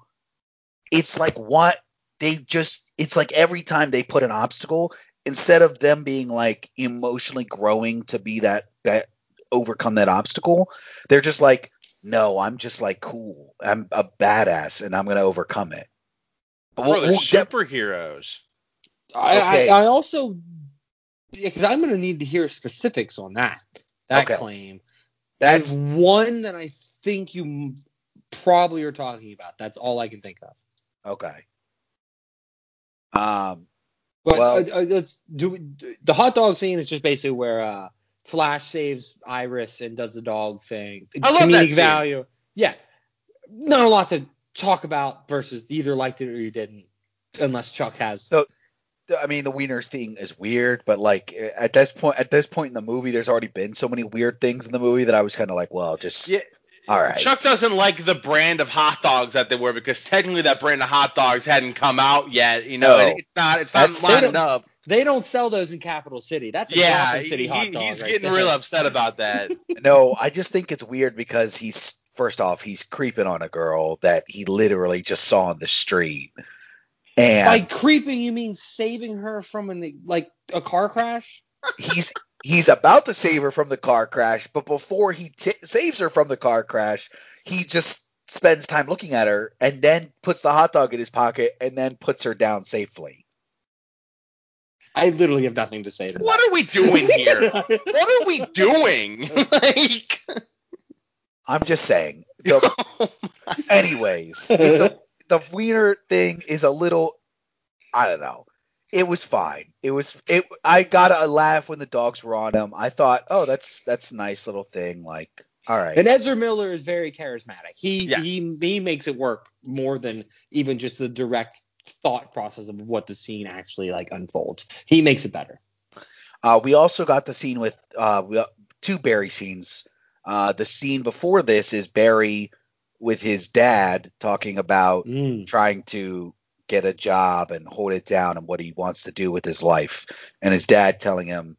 it's like what they just it's like every time they put an obstacle instead of them being like emotionally growing to be that that overcome that obstacle, they're just like no, I'm just like cool. I'm a badass and I'm going to overcome it. Bro, they're Well, def- superheroes. I, Okay. I, I also because I'm going to need to hear specifics on that that Okay. claim. That's That's one that I think you m- probably are talking about. That's all I can think of. Okay. Um, But Well- uh, uh, let's do the hot dog scene is just basically where uh, Flash saves Iris and does the dog thing. I love that Comedic scene. value. Yeah, not a lot to talk about versus either liked it or you didn't, unless Chuck has. So- I mean, the wiener thing is weird, but like at this point, at this point in the movie, there's already been so many weird things in the movie that I was kind of like, well, just Yeah. All right. Chuck doesn't like the brand of hot dogs that they were because technically that brand of hot dogs hadn't come out yet. You know, No. it's not it's not That's- lining don't- up. They don't sell those in Capital City. That's a Yeah, Gotham City he- hot dog. he's right getting there. real upset about that. No, I just think it's weird because he's first off, he's creeping on a girl that he literally just saw on the street, and By creeping, you mean saving her from an like a car crash? he's he's about to save her from the car crash, but before he t- saves her from the car crash, he just spends time looking at her and then puts the hot dog in his pocket and then puts her down safely. I literally have nothing to say to what are we doing here? what are we doing? like, I'm just saying. The, oh anyways, it's a, the wiener thing is a little. I don't know. It was fine. It was. It. I got a laugh when the dogs were on him. I thought, oh, that's that's a nice little thing. Like, all right. And Ezra Miller is very charismatic. He Yeah. he he makes it work more than even just the direct thought process of what the scene actually like unfolds. He makes it better. Uh, we also got the scene with uh, we, two Barry scenes. Uh, the scene before this is Barry with his dad talking about Mm. trying to get a job and hold it down and what he wants to do with his life, and his dad telling him,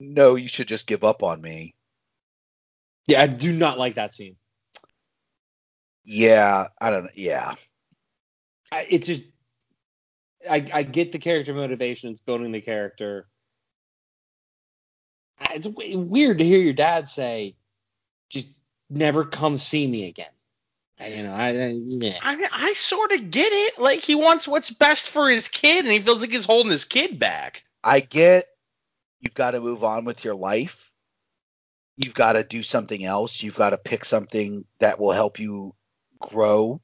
"No, you should just give up on me." Yeah, I do not like that scene. Yeah, I don't know. Yeah, I, it just I I get the character motivations, building the character. It's w- weird to hear your dad say, "Just never come see me again." I- You know, I, I yeah. I, I sort of get it. Like he wants what's best for his kid, and he feels like he's holding his kid back. I get you've got to move on with your life. You've got to do something else. You've got to pick something that will help you grow.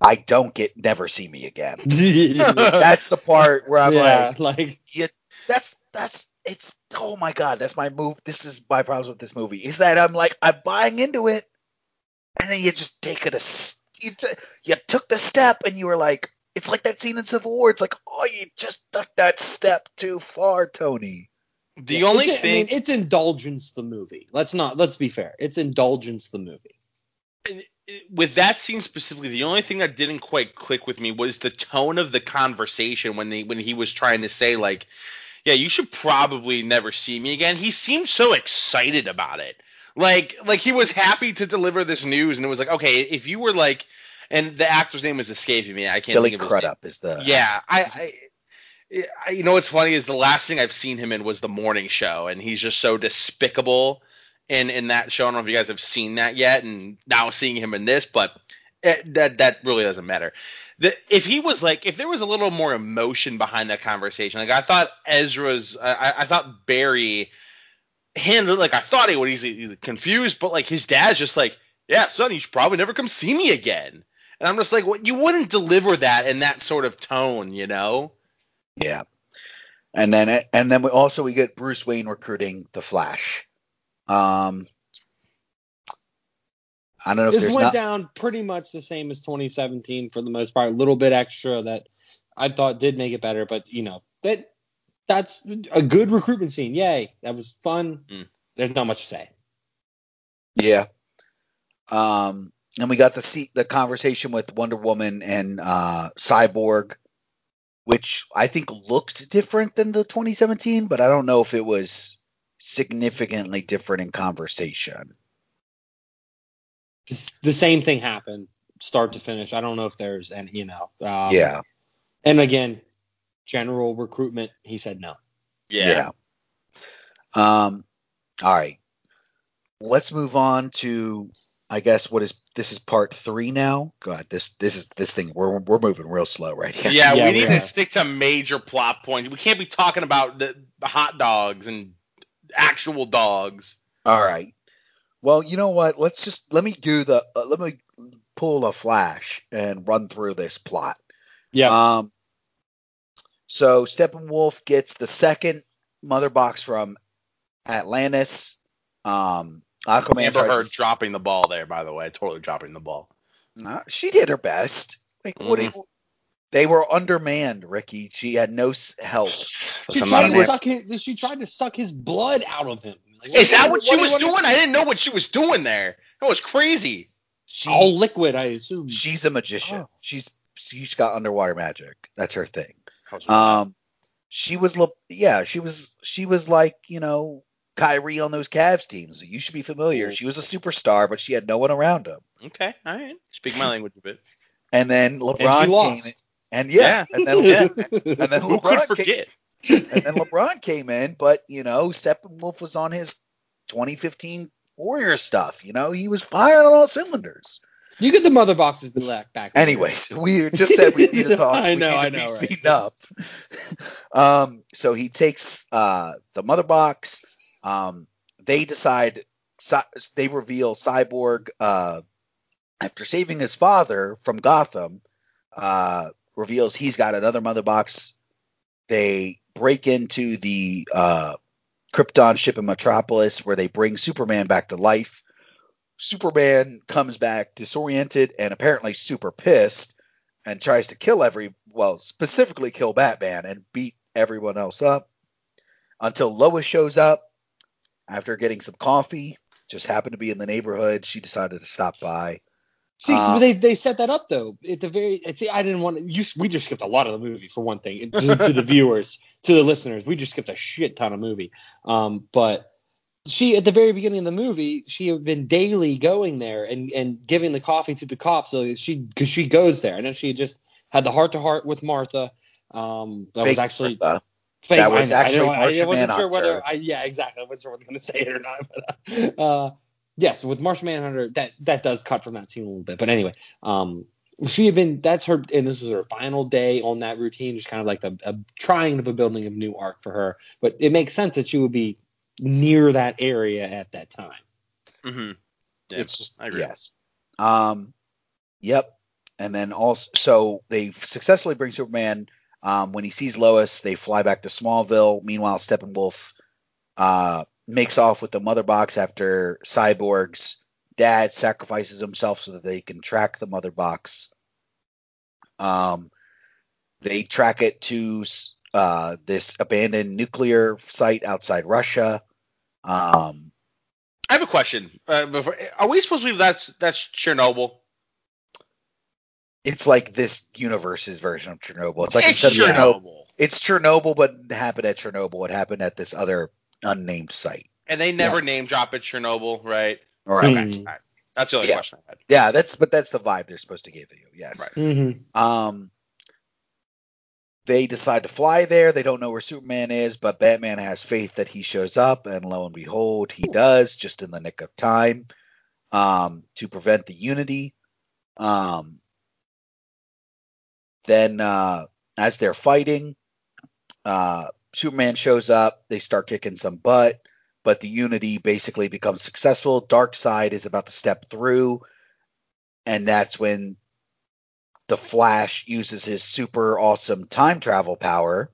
I don't get never see me again. That's the part where I'm yeah, like, like yeah, that's that's it's oh my god, that's my move. This is my problems with this movie is that I'm like I'm buying into it, and then you just take it a s- you t- you took the step and you were like, it's like that scene in Civil War. It's like, oh, you just took that step too far, Tony. The Yeah, only it's, thing I mean, it's indulgence the movie. Let's not let's be fair. It's indulgence the movie. Uh, with that scene specifically, the only thing that didn't quite click with me was the tone of the conversation when they when he was trying to say like, yeah, you should probably never see me again. He seemed so excited about it. Like like he was happy to deliver this news and it was like, okay, if you were like and the actor's name is escaping me. I can't Billy think of. Crudup is the uh, Yeah, I, I, I, you know what's funny is the last thing I've seen him in was the morning show, and he's just so despicable in in that show. I don't know if you guys have seen that yet, and now seeing him in this, but it, that that really doesn't matter. The, if he was like, if there was a little more emotion behind that conversation, like I thought Ezra's, I, I thought Barry handled like I thought he would. He's, he's confused, but like his dad's just like, yeah, son, you should probably never come see me again. And I'm just like, well, you wouldn't deliver that in that sort of tone, you know? Yeah. And then and then we also we get Bruce Wayne recruiting the Flash. Um I don't know if This there's went not, down pretty much the same as 2017 for the most part. A little bit extra that I thought did make it better, but you know that that's a good recruitment scene. Yay, that was fun. Mm. There's not much to say. Yeah. Um and we got the see the conversation with Wonder Woman and uh Cyborg which I think looked different than the 2017, but I don't know if it was significantly different in conversation. The, the same thing happened, start to finish. I don't know if there's any, you know. Um, yeah. And again, general recruitment. He said no. Yeah. Yeah. Um. All right. Let's move on to, I guess, what is this is part three now. God, this this is this thing. We're we're moving real slow right here. Yeah, Yeah, we we need are. to stick to major plot points. We can't be talking about the, the hot dogs and actual dogs. All right. Well, you know what? Let's just let me do the uh, let me pull a flash and run through this plot. Yeah. Um. So Steppenwolf gets the second mother box from Atlantis. Um, Aquaman Amber tries Heard to- dropping the ball there, by the way, totally dropping the ball. She did her best. Like what? do Mm. you- they were undermanned, Ricky. She had no help. She tried, to suck his, she tried to suck his blood out of him. Like, Is that do you- what she do was want- doing? I didn't know what she was doing there. That was crazy. She All liquid, I assume. she's a magician. Oh. She's she's got underwater magic. That's her thing. That was wild. Um, she was le- yeah, she was she was like you know Kyrie on those Cavs teams. You should be familiar. She was a superstar, but she had no one around him. okay, all right. Speak my language a bit. And then and LeBron she came, lost. in- and yeah, and then Yeah. and then Who LeBron could came, and then LeBron came in, but you know Steppenwolf was on his 2015 Warrior stuff. You know he was firing on all cylinders. You get the mother boxes back. back Anyways, we just said we need to talk. I know, I know, right. Speeding up. um, so he takes uh, the mother box. Um, they decide. They reveal Cyborg uh, after saving his father from Gotham. Uh, reveals he's got another mother box. They break into the uh, Krypton ship in Metropolis where they bring Superman back to life. Superman comes back disoriented and apparently super pissed and tries to kill every well, specifically kill Batman and beat everyone else up until Lois shows up after getting some coffee. Just happened to be in the neighborhood. She decided to stop by. See, Uh, they they set that up though. At the very, see, I didn't want to. You, we just skipped a lot of the movie for one thing. To, to the viewers, to the listeners, we just skipped a shit ton of movie. Um, but she at the very beginning of the movie, she had been daily going there and and giving the coffee to the cops. So she because she goes there, and then she just had the heart to heart with Martha. Um, that was actually Martha. fake. That was I know, I actually I, wasn't sure whether. I, yeah, exactly. I wasn't sure whether I was going to say it or not. But uh, uh, yes, with Martian Manhunter, that that does cut from that scene a little bit. But anyway, um, she had been. That's her, and this was her final day on that routine. Just kind of like a, a trying of a building of new arc for her. But it makes sense that she would be near that area at that time. Mm-hmm. Yeah, it's just I agree. yes. Um, yep. And then also, so they successfully bring Superman. Um, when he sees Lois, they fly back to Smallville. Meanwhile, Steppenwolf uh, makes off with the mother box after Cyborg's dad sacrifices himself so that they can track the mother box. Um, they track it to uh, this abandoned nuclear site outside Russia. Um, I have a question. Uh, before, are we supposed to believe that's that's Chernobyl? it's like this universe's version of Chernobyl. It's like it's instead of Chernobyl, Chernobyl. it's Chernobyl, but it happened at Chernobyl. It happened at this other unnamed site. And they never name drop at Chernobyl, right? All right. Okay. all right. That's the only Yeah. question I had. Yeah, that's but that's the vibe they're supposed to give you. Yes. Right. Mm-hmm. Um, they decide to fly there. They don't know where Superman is, but Batman has faith that he shows up, and lo and behold, he does, just in the nick of time, um, to prevent the Unity. Um, then, uh, as they're fighting, uh, Superman shows up. They start kicking some butt, but the Unity basically becomes successful. Darkseid is about to step through, and that's when the Flash uses his super awesome time travel power.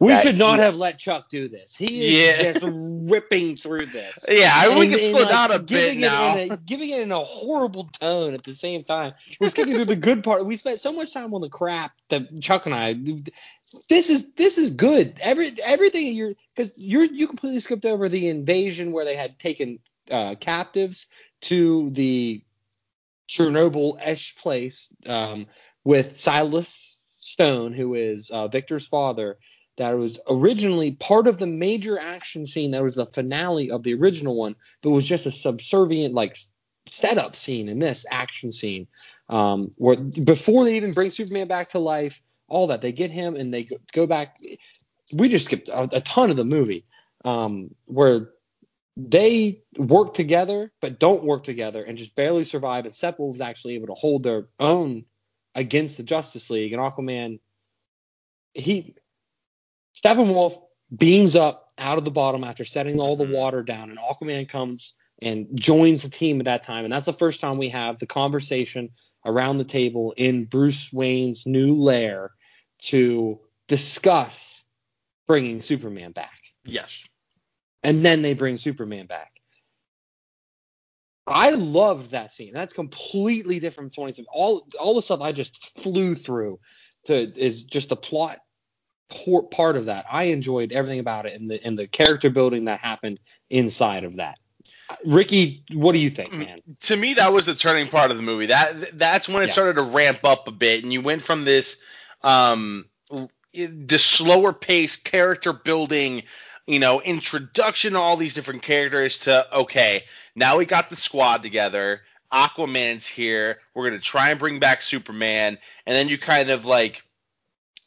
We should not he- have let Chuck do this. He is Yeah. just ripping through this. Yeah, I we And- can and, slow like, down a bit giving now. It in a, giving it in a horrible tone at the same time. We're skipping through the good part. We spent so much time on the crap that Chuck and I. This is this is good. Every everything you're because you're you completely skipped over the invasion where they had taken uh, captives to the Chernobyl-ish place um, with Silas Stone, who is uh, Victor's father, that was originally part of the major action scene that was the finale of the original one, but was just a subservient like setup scene in this action scene. Um, where before they even bring Superman back to life, all that they get him and they go, back. We just skipped a, a ton of the movie um, where they work together but don't work together and just barely survive. And Steppenwolf was actually able to hold their own against the Justice League and Aquaman. He Steppenwolf beams up out of the bottom after setting all the mm-hmm. water down, and Aquaman comes and joins the team at that time. And that's the first time we have the conversation around the table in Bruce Wayne's new lair to discuss bringing Superman back. Yes. And then they bring Superman back. I loved that scene. That's completely different from 27. All all the stuff I just flew through to is just the plot part of that. I enjoyed everything about it and the and the character building that happened inside of that. Ricky, what do you think, mm, man? To me, that was the turning part of the movie. That that's when it yeah. started to ramp up a bit, and you went from this um the slower pace character building you know, introduction to all these different characters to okay, now we got the squad together. Aquaman's here. We're gonna try and bring back Superman, and then you kind of like,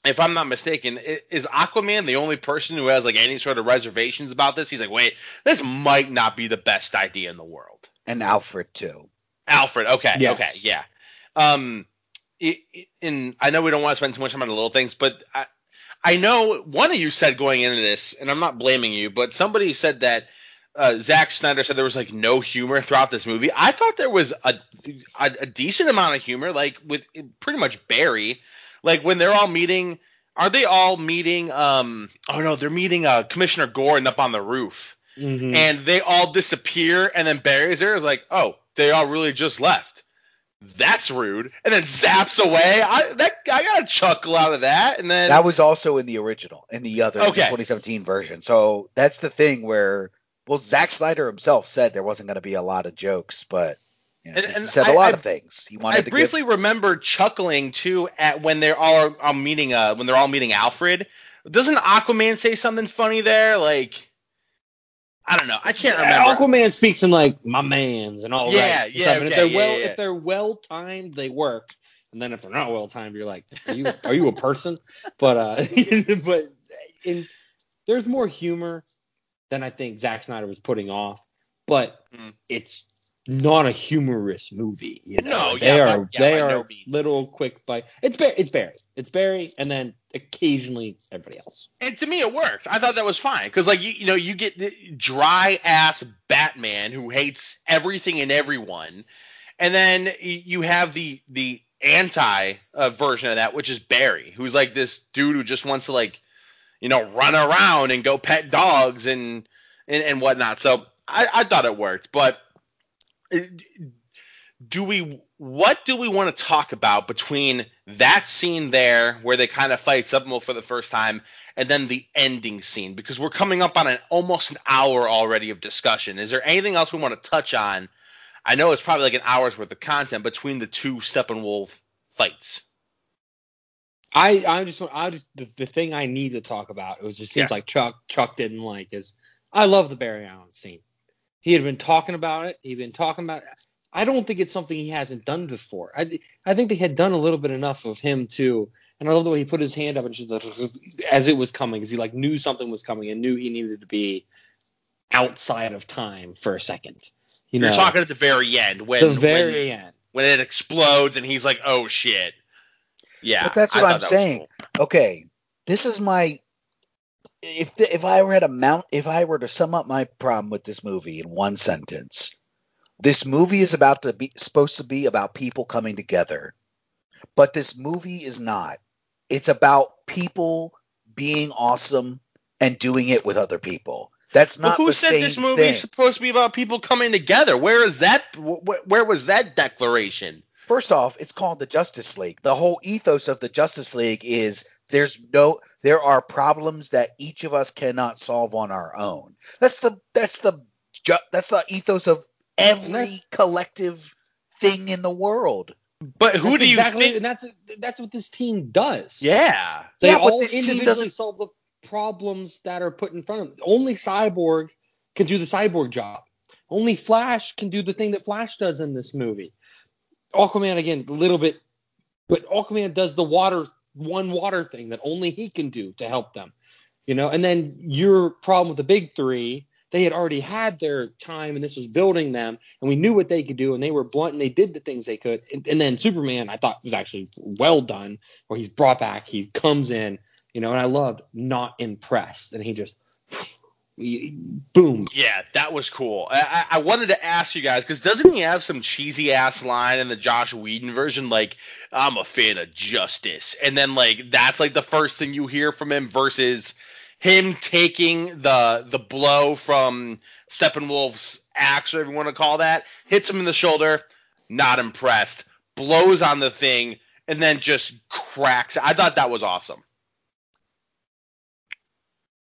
if I'm not mistaken, is Aquaman the only person who has like any sort of reservations about this? He's like, wait, this might not be the best idea in the world. And Alfred too. Alfred, okay, yes. okay, yeah. Um, it, it, and I know we don't want to spend too much time on the little things, but I, I know one of you said going into this, and I'm not blaming you, but somebody said that uh, Zack Snyder said there was like no humor throughout this movie. I thought there was a, a, a decent amount of humor, like with pretty much Barry, like when they're all meeting. Are they all meeting? Um, oh no, they're meeting uh, Commissioner Gordon up on the roof, mm-hmm. and they all disappear, and then Barry's there is like, oh, they all really just left that's rude, and then zaps away. I that I got a chuckle out of that, and then that was also in the original, in the other okay. 2017 version. So that's the thing where, well, Zack Snyder himself said there wasn't going to be a lot of jokes, but you know, and, and he said a lot I, of things. He wanted. I briefly give... remember chuckling too at when they're all are meeting uh when they're all meeting Alfred. Doesn't Aquaman say something funny there? Like I don't know. I can't remember. Aquaman speaks in like my man's and all yeah, that. Yeah, okay, if they're yeah, well, yeah. if they're well timed, they work. And then if they're not well timed, you're like, are you are you a person? But uh, but in there's more humor than I think Zack Snyder was putting off. But mm. it's not a humorous movie. You know, no, they yeah, are yeah, they are no little quick bite. It's Barry, it's Barry, it's Barry, and then occasionally everybody else. And to me, it worked. I thought that was fine because, like, you, you know, you get the dry ass Batman who hates everything and everyone, and then you have the the anti uh, version of that, which is Barry, who's like this dude who just wants to like, you know, run around and go pet dogs and and, and whatnot. So I, I thought it worked, but do we what do we want to talk about between that scene there where they kind of fight Submo for the first time and then the ending scene? Because we're coming up on an almost an hour already of discussion. Is there anything else we want to touch on? I know it's probably like an hour's worth of content between the two steppenwolf fights. I i just i just the, the thing i need to talk about it was just seems yeah. like chuck chuck didn't like is i love the barry allen scene he had been talking about it. He'd been talking about. It. I don't think it's something he hasn't done before. I I think they had done a little bit enough of him too. And I love the way he put his hand up and just as it was coming, because he like knew something was coming and knew he needed to be outside of time for a second. You You're talking at the very end when the very when, end when it explodes and he's like, "Oh shit." Yeah, but that's what I'm saying. Cool. Okay, this is my if the, if I were at a mount, if I were to sum up my problem with this movie in one sentence, this movie is about to be supposed to be about people coming together, but this movie is not. It's about people being awesome and doing it with other people. That's not. Who said this movie thing. is supposed to be about people coming together? Where is that? Where was that declaration? First off, it's called the Justice League. The whole ethos of the Justice League is there's no there are problems that each of us cannot solve on our own. That's the that's the that's the ethos of every collective thing in the world. But who that's do you think? And that's that's what this team does. Yeah, they yeah, all individually solve the problems that are put in front of them. Only Cyborg can do the Cyborg job. Only Flash can do the thing that Flash does in this movie. Aquaman again, a little bit, but Aquaman does the water one water thing that only he can do to help them. You know, and then your problem with the big three, they had already had their time and this was building them and we knew what they could do and they were blunt and they did the things they could. And, and then Superman I thought was actually well done where he's brought back, he comes in, you know, and I loved not impressed and he just Boom. Yeah, that was cool. I, I wanted to ask you guys because doesn't he have some cheesy ass line in the Joss Whedon version, like "I'm a fan of justice," and then like that's like the first thing you hear from him versus him taking the the blow from Steppenwolf's axe, or whatever you want to call that, hits him in the shoulder, not impressed, blows on the thing, and then just cracks. I thought that was awesome.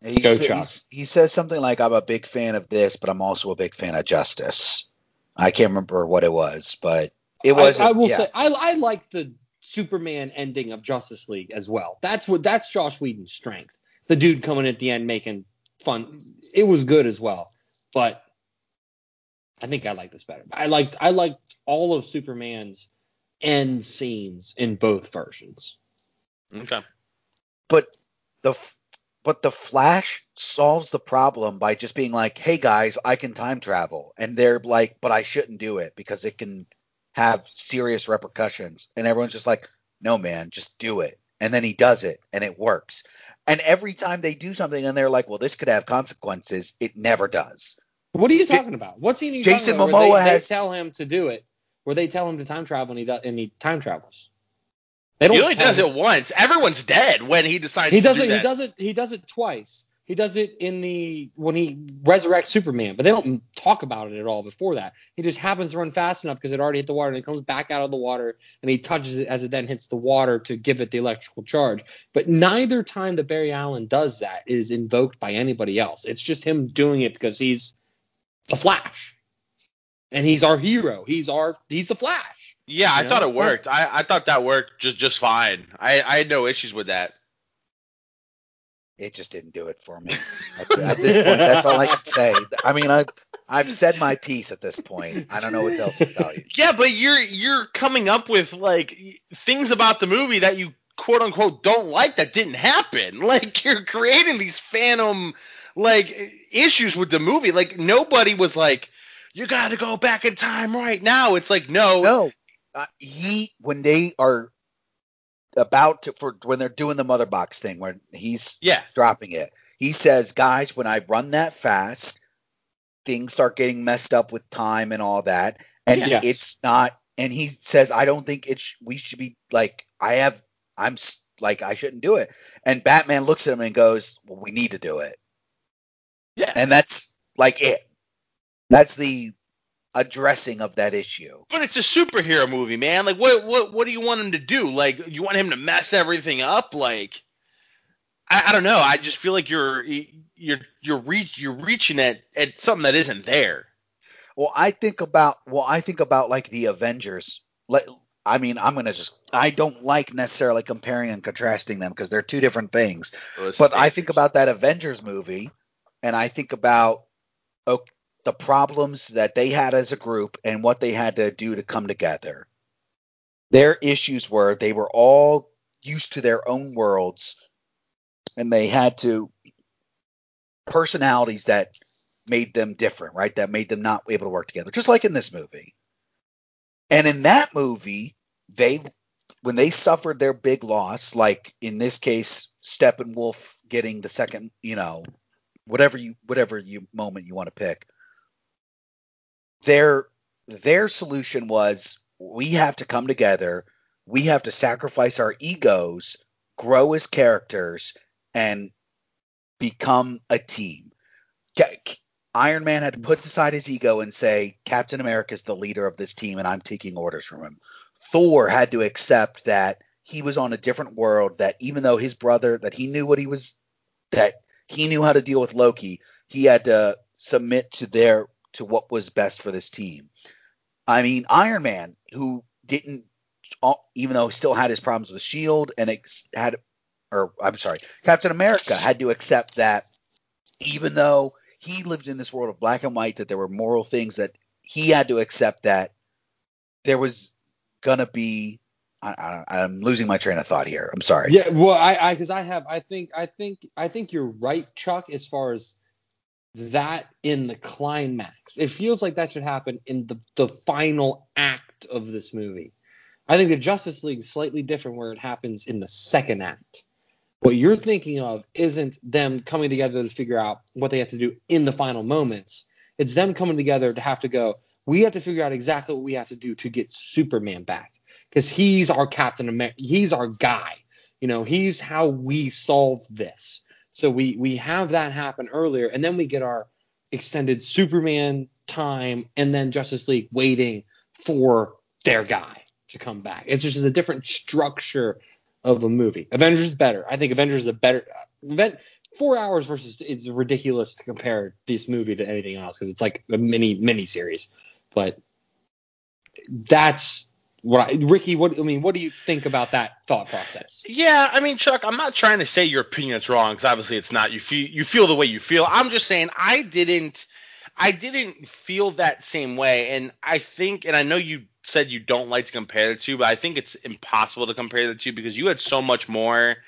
He, Go, sa- Chuck. he says something like, "I'm a big fan of this, but I'm also a big fan of justice." I can't remember what it was, but it was. I, I will yeah. say I, I like the Superman ending of Justice League as well. That's what that's Joss Whedon's strength. The dude coming at the end making fun. It was good as well, but I think I like this better. I liked I liked all of Superman's end scenes in both versions. Okay. but the f- but the Flash solves the problem by just being like, "Hey guys, I can time travel," and they're like, "But I shouldn't do it because it can have serious repercussions." And everyone's just like, "No, man, just do it." And then he does it, and it works. And every time they do something, and they're like, "Well, this could have consequences," it never does. What are you talking about? What scene are you Jason talking about? Momoa they, has- they tell him to do it, where they tell him to time travel and he does, and he time travels. They He only does it once. Everyone's dead when he decides He to does do it. that. He does it. He does it twice. He does it in the when he resurrects Superman, but they don't talk about it at all before that. He just happens to run fast enough because it already hit the water, and it comes back out of the water, and he touches it as it then hits the water to give it the electrical charge. But neither time that Barry Allen does that is invoked by anybody else. It's just him doing it because he's the Flash, and he's our hero. He's our he's the Flash. Yeah, I You thought it worked. I, I thought that worked just just fine. I, I had no issues with that. It just didn't do it for me. At, at this point, that's all I can say. I mean, I've I've said my piece at this point. I don't know what else to tell you. Yeah, but you're you're coming up with like things about the movie that you quote unquote don't like that didn't happen. Like you're creating these phantom like issues with the movie. Like nobody was like, you got to go back in time right now. It's like no, No, uh, he when they are about to for when they're doing the mother box thing where he's yeah, dropping it, he says, "Guys, when I run that fast, things start getting messed up with time and all that, and Yes. it's not." And he says, "I don't think it's we should be like I have I'm like I shouldn't do it." And Batman looks at him and goes, "Well, we need to do it." yeah. And that's like it. That's the addressing of that issue. But it's a superhero movie, man. Like, what, what, what do you want him to do? Like, you want him to mess everything up? Like, I, I don't know. I just feel like you're, you're, you're reach, you're reaching at, at something that isn't there. Well, I think about well, I think about like the Avengers. Like, I mean, I'm gonna just I don't like necessarily comparing and contrasting them because they're two different things. But I think about that Avengers movie, and I think about oh, the problems that they had as a group and what they had to do to come together. Their issues were they were all used to their own worlds, and they had to personalities that made them different, right? That made them not able to work together, just like in this movie. And in that movie, they when they suffered their big loss, like in this case, Steppenwolf getting the second, you know, whatever you whatever you moment you want to pick. Their their solution was we have to come together, we have to sacrifice our egos, grow as characters, and become a team. Iron Man had to put aside his ego and say, Captain America is the leader of this team and I'm taking orders from him. Thor had to accept that he was on a different world, that even though his brother, that he knew what he was, that he knew how to deal with Loki, he had to submit to their, to what was best for this team. I mean, Iron Man, who didn't, even though he still had his problems with Shield and ex- had, or I'm sorry, Captain America had to accept that even though he lived in this world of black and white, that there were moral things that he had to accept that there was gonna be. I, I, I'm losing my train of thought here. I'm sorry. Yeah, well, I, I, because I have, I think, I think, I think you're right, Chuck, as far as that in the climax. It feels like that should happen in the the final act of this movie. I think the Justice League is slightly different, where it happens in the second act. What you're thinking of isn't them coming together to figure out what they have to do in the final moments. It's them coming together to have to go, we have to figure out exactly what we have to do to get Superman back. Because he's our Captain America. He's our guy. You know, he's how we solve this. So we we have that happen earlier, and then we get our extended Superman time, and then Justice League waiting for their guy to come back. It's just a different structure of a movie. Avengers is better. I think Avengers is a better uh, event. Four hours versus it's ridiculous to compare this movie to anything else because it's like a mini mini series. But that's what I, Ricky. What I mean, what do you think about that thought process? Yeah, I mean, Chuck, I'm not trying to say your opinion is wrong because obviously it's not. You feel you feel the way you feel. I'm just saying I didn't. I didn't feel that same way, and I think, and I know you said you don't like to compare the two, but I think it's impossible to compare the two because you had so much more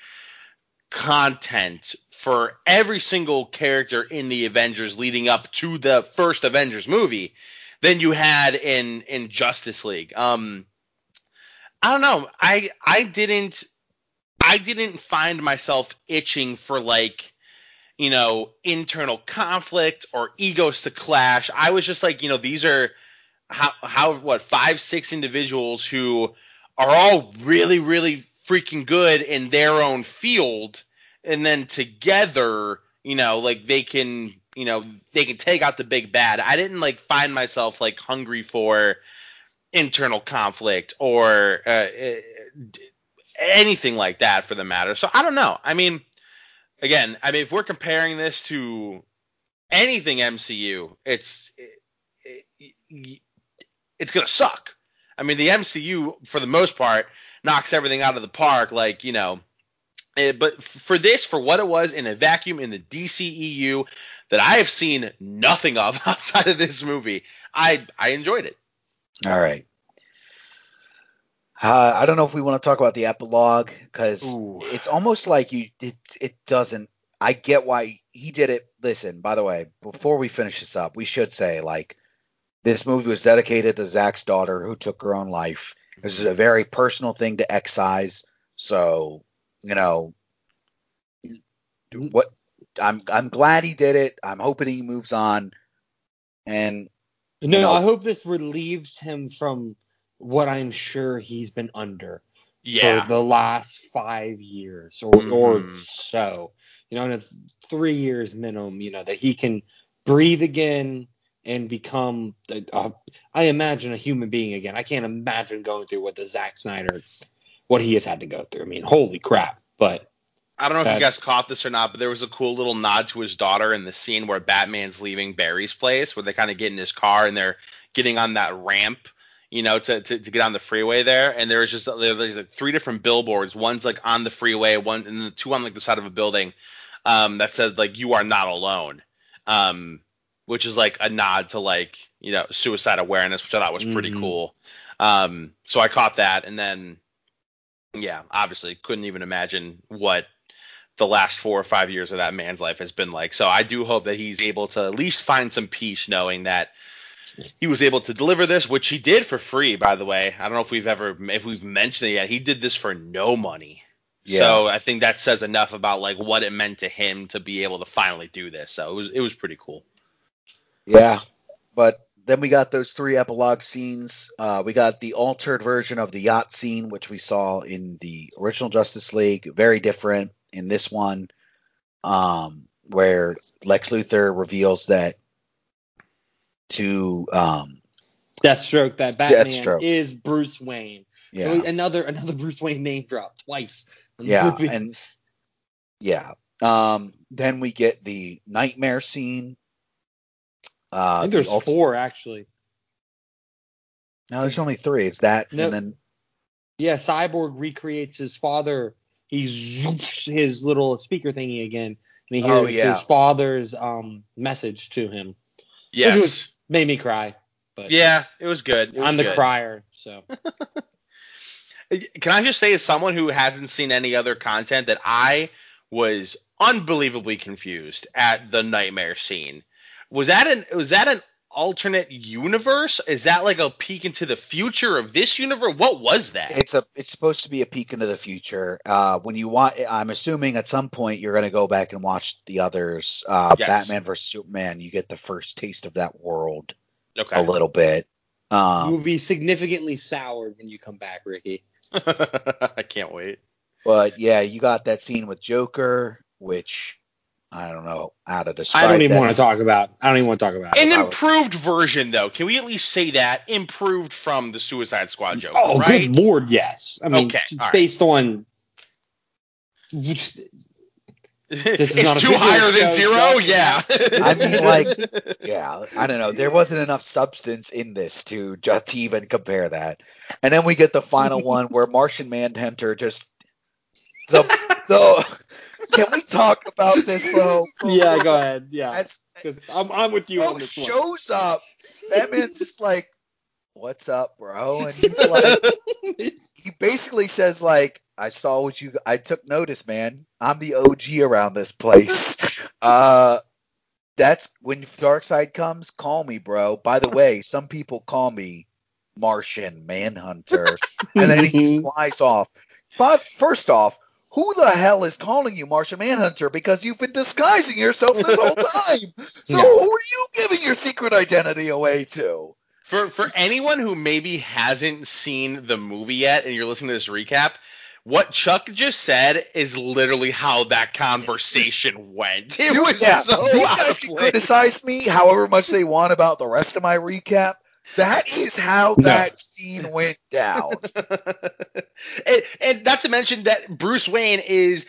content for every single character in the Avengers leading up to the first Avengers movie than you had in in Justice League. Um, I don't know. I I didn't I didn't find myself itching for like you know internal conflict or egos to clash. I was just like you know these are how how what five six individuals who are all really really freaking good in their own field and then together you know like they can you know they can take out the big bad i didn't like find myself like hungry for internal conflict or uh, anything like that for the matter so i don't know i mean again i mean if we're comparing this to anything mcu it's it, it, it's gonna suck. I mean, the MCU for the most part knocks everything out of the park, like you know. Eh, but for this, for what it was in a vacuum in the DCEU that I have seen nothing of outside of this movie, I I enjoyed it. All right. Uh, I don't know if we want to talk about the epilogue because it's almost like you it it doesn't. I get why he did it. Listen, by the way, before we finish this up, we should say like this movie was dedicated to Zack's daughter who took her own life. This is a very personal thing to excise. So, you know, what I'm I'm glad he did it. I'm hoping he moves on. And no, you know, I hope this relieves him from what I'm sure he's been under yeah. for the last five years or mm. or so. You know, and it's three years minimum. You know that he can breathe again and become, uh, I imagine, a human being again. I can't imagine going through what the Zack Snyder, what he has had to go through. I mean, holy crap! But I don't know if you guys caught this or not, but there was a cool little nod to his daughter in the scene where Batman's leaving Barry's place, where they kind of get in his car and they're getting on that ramp, you know, to, to, to get on the freeway there. And there was just there's like three different billboards. One's like on the freeway, one and the two on like the side of a building, um, that said like "You are not alone." Um, which is like a nod to like you know suicide awareness, which I thought was pretty mm-hmm. cool. Um, so I caught that, and then yeah, obviously couldn't even imagine what the last four or five years of that man's life has been like. So I do hope that he's able to at least find some peace knowing that he was able to deliver this, which he did for free, by the way. I don't know if we've ever if we've mentioned it yet. He did this for no money. Yeah. So I think that says enough about like what it meant to him to be able to finally do this. So it was it was pretty cool. Yeah, but then we got those three epilogue scenes. Uh, we got the altered version of the yacht scene, which we saw in the original Justice League. Very different in this one, um, where Lex Luthor reveals that to um, Deathstroke that Batman Deathstroke. is Bruce Wayne. Yeah. So another another Bruce Wayne name drop twice. Yeah, and yeah. Um, then we get the nightmare scene uh, I think there's the four actually. No, there's only three. It's that, no, and then yeah, Cyborg recreates his father. He zoops his little speaker thingy again, and he oh, hears oh, yeah. his father's um, message to him. Yes, which was, made me cry. But yeah, it was good. It was I'm the good. crier, so. Can I just say, as someone who hasn't seen any other content, that I was unbelievably confused at the nightmare scene was that an was that an alternate universe? Is that like a peek into the future of this universe? What was that? It's a it's supposed to be a peek into the future. Uh, when you want, I'm assuming at some point you're going to go back and watch the others. Uh, Yes. Batman versus Superman. You get the first taste of that world okay. a little bit. Um, you will be significantly soured when you come back, Ricky. I can't wait. but yeah, you got that scene with Joker, which I don't know how to describe. I don't even that. want to talk about. I don't even want to talk about. An it. improved version, though. Can we at least say that improved from the Suicide Squad Joker? Oh, right? good lord, yes. I mean, Okay, it's all right. based on. it's is not too video higher than show, zero. Chuck. Yeah. I mean, like, yeah, I don't know. There wasn't enough substance in this to just to even compare that. And then we get the final one where Martian Manhunter just the the. Can we talk about this though? Yeah, go ahead. Yeah, As, 'Cause I'm I'm with you on this one. shows up, Batman's just like, "What's up, bro?" And he's like, he basically says like, "I saw what you. I took notice, man. I'm the OG around this place." Uh, that's when Darkseid comes. Call me, bro. By the way, some people call me Martian Manhunter, and then he flies off. But first off. Who the hell is calling you Martian Manhunter? Because you've been disguising yourself this whole time. So Yeah. who are you giving your secret identity away to? For for anyone who maybe hasn't seen the movie yet and you're listening to this recap, what Chuck just said is literally how that conversation went. It was yeah, so these guys can criticize me however much they want about the rest of my recap. That is how No. that scene went down. and, and not to mention that Bruce Wayne is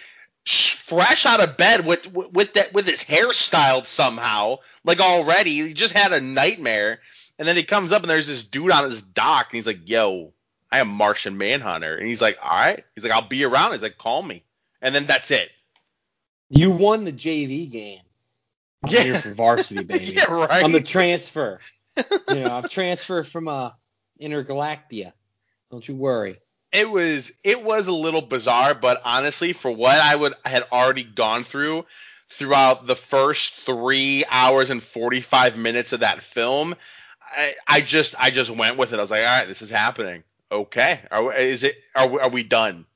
fresh out of bed with with with that with his hair styled somehow, like already. He just had a nightmare, and then he comes up and there's this dude on his dock, and he's like, "Yo, I am Martian Manhunter," and he's like, "All right," he's like, "I'll be around." He's like, "Call me," and then that's it. You won the JV game. I'm Yeah. here for varsity, baby. yeah, right. I'm the transfer. You know, I'm transferred from uh Intergalactia. Don't you worry. it was it was a little bizarre, but honestly, for what I would I had already gone through throughout the first three hours and forty five minutes of that film, I, I just I just went with it. I was like, all right, this is happening. Okay, are we, is it are we, are we done?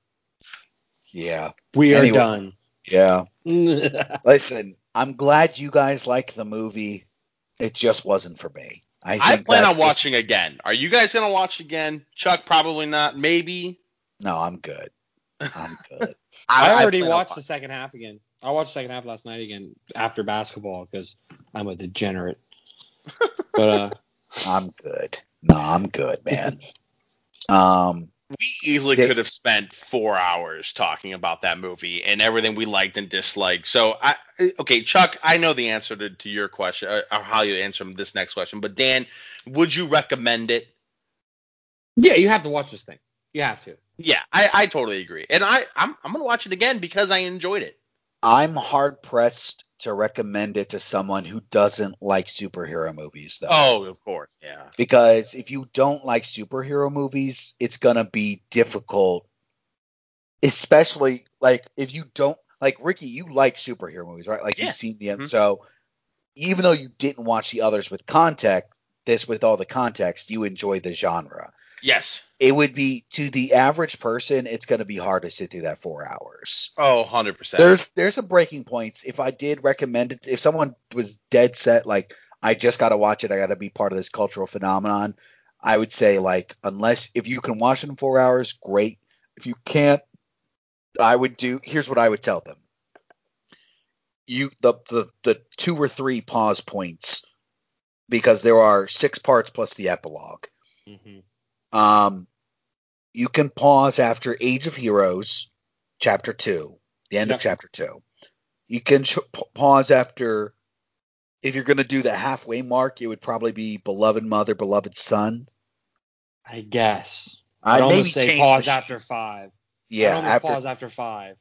Yeah, We are Anyway. done. yeah. yeah, Listen, I'm glad you guys like the movie. It just wasn't for me. I, I, plan that's on just- watching again. Are you guys gonna watch again? Chuck, probably not. Maybe. No, I'm good. I'm good. I, already plan on watched wa- the second half again. I watched the second half last night again after basketball because I'm a degenerate. but uh, I'm good. No, I'm good, man. Um, We easily could have spent four hours talking about that movie and everything we liked and disliked. So I okay, Chuck, I know the answer to, to your question uh, or how you answer this next question, but Dan, would you recommend it? yeah, you have to watch this thing. You have to. Yeah, I, I totally agree, and I I'm I'm gonna watch it again because I enjoyed it. I'm hard pressed to recommend it to someone who doesn't like superhero movies, though. Oh, of course, yeah. because if you don't like superhero movies, it's gonna be difficult. Especially like if you don't like Ricky, you like superhero movies, right? Like Yeah. you've seen the Mhm. so even though you didn't watch the others with context, this with all the context, you enjoy the genre. Yes. It would be to the average person, it's gonna be hard to sit through that four hours. Oh, 100 percent. There's there's some breaking points. If I did recommend it, if someone was dead set, like I just got to watch it, I got to be part of this cultural phenomenon. I would say like unless if you can watch it in four hours, great. If you can't, I would do. Here's what I would tell them. You the the the two or three pause points because there are six parts plus the epilogue. Mm-hmm. Um, you can pause after Age of Heroes, chapter two, the end Yep. of chapter two. You can ch- pause after, if you're going to do the halfway mark, it would probably be Beloved Mother, Beloved Son. I guess. I I'd maybe almost say pause after five. I'd Yeah, almost after pause after five.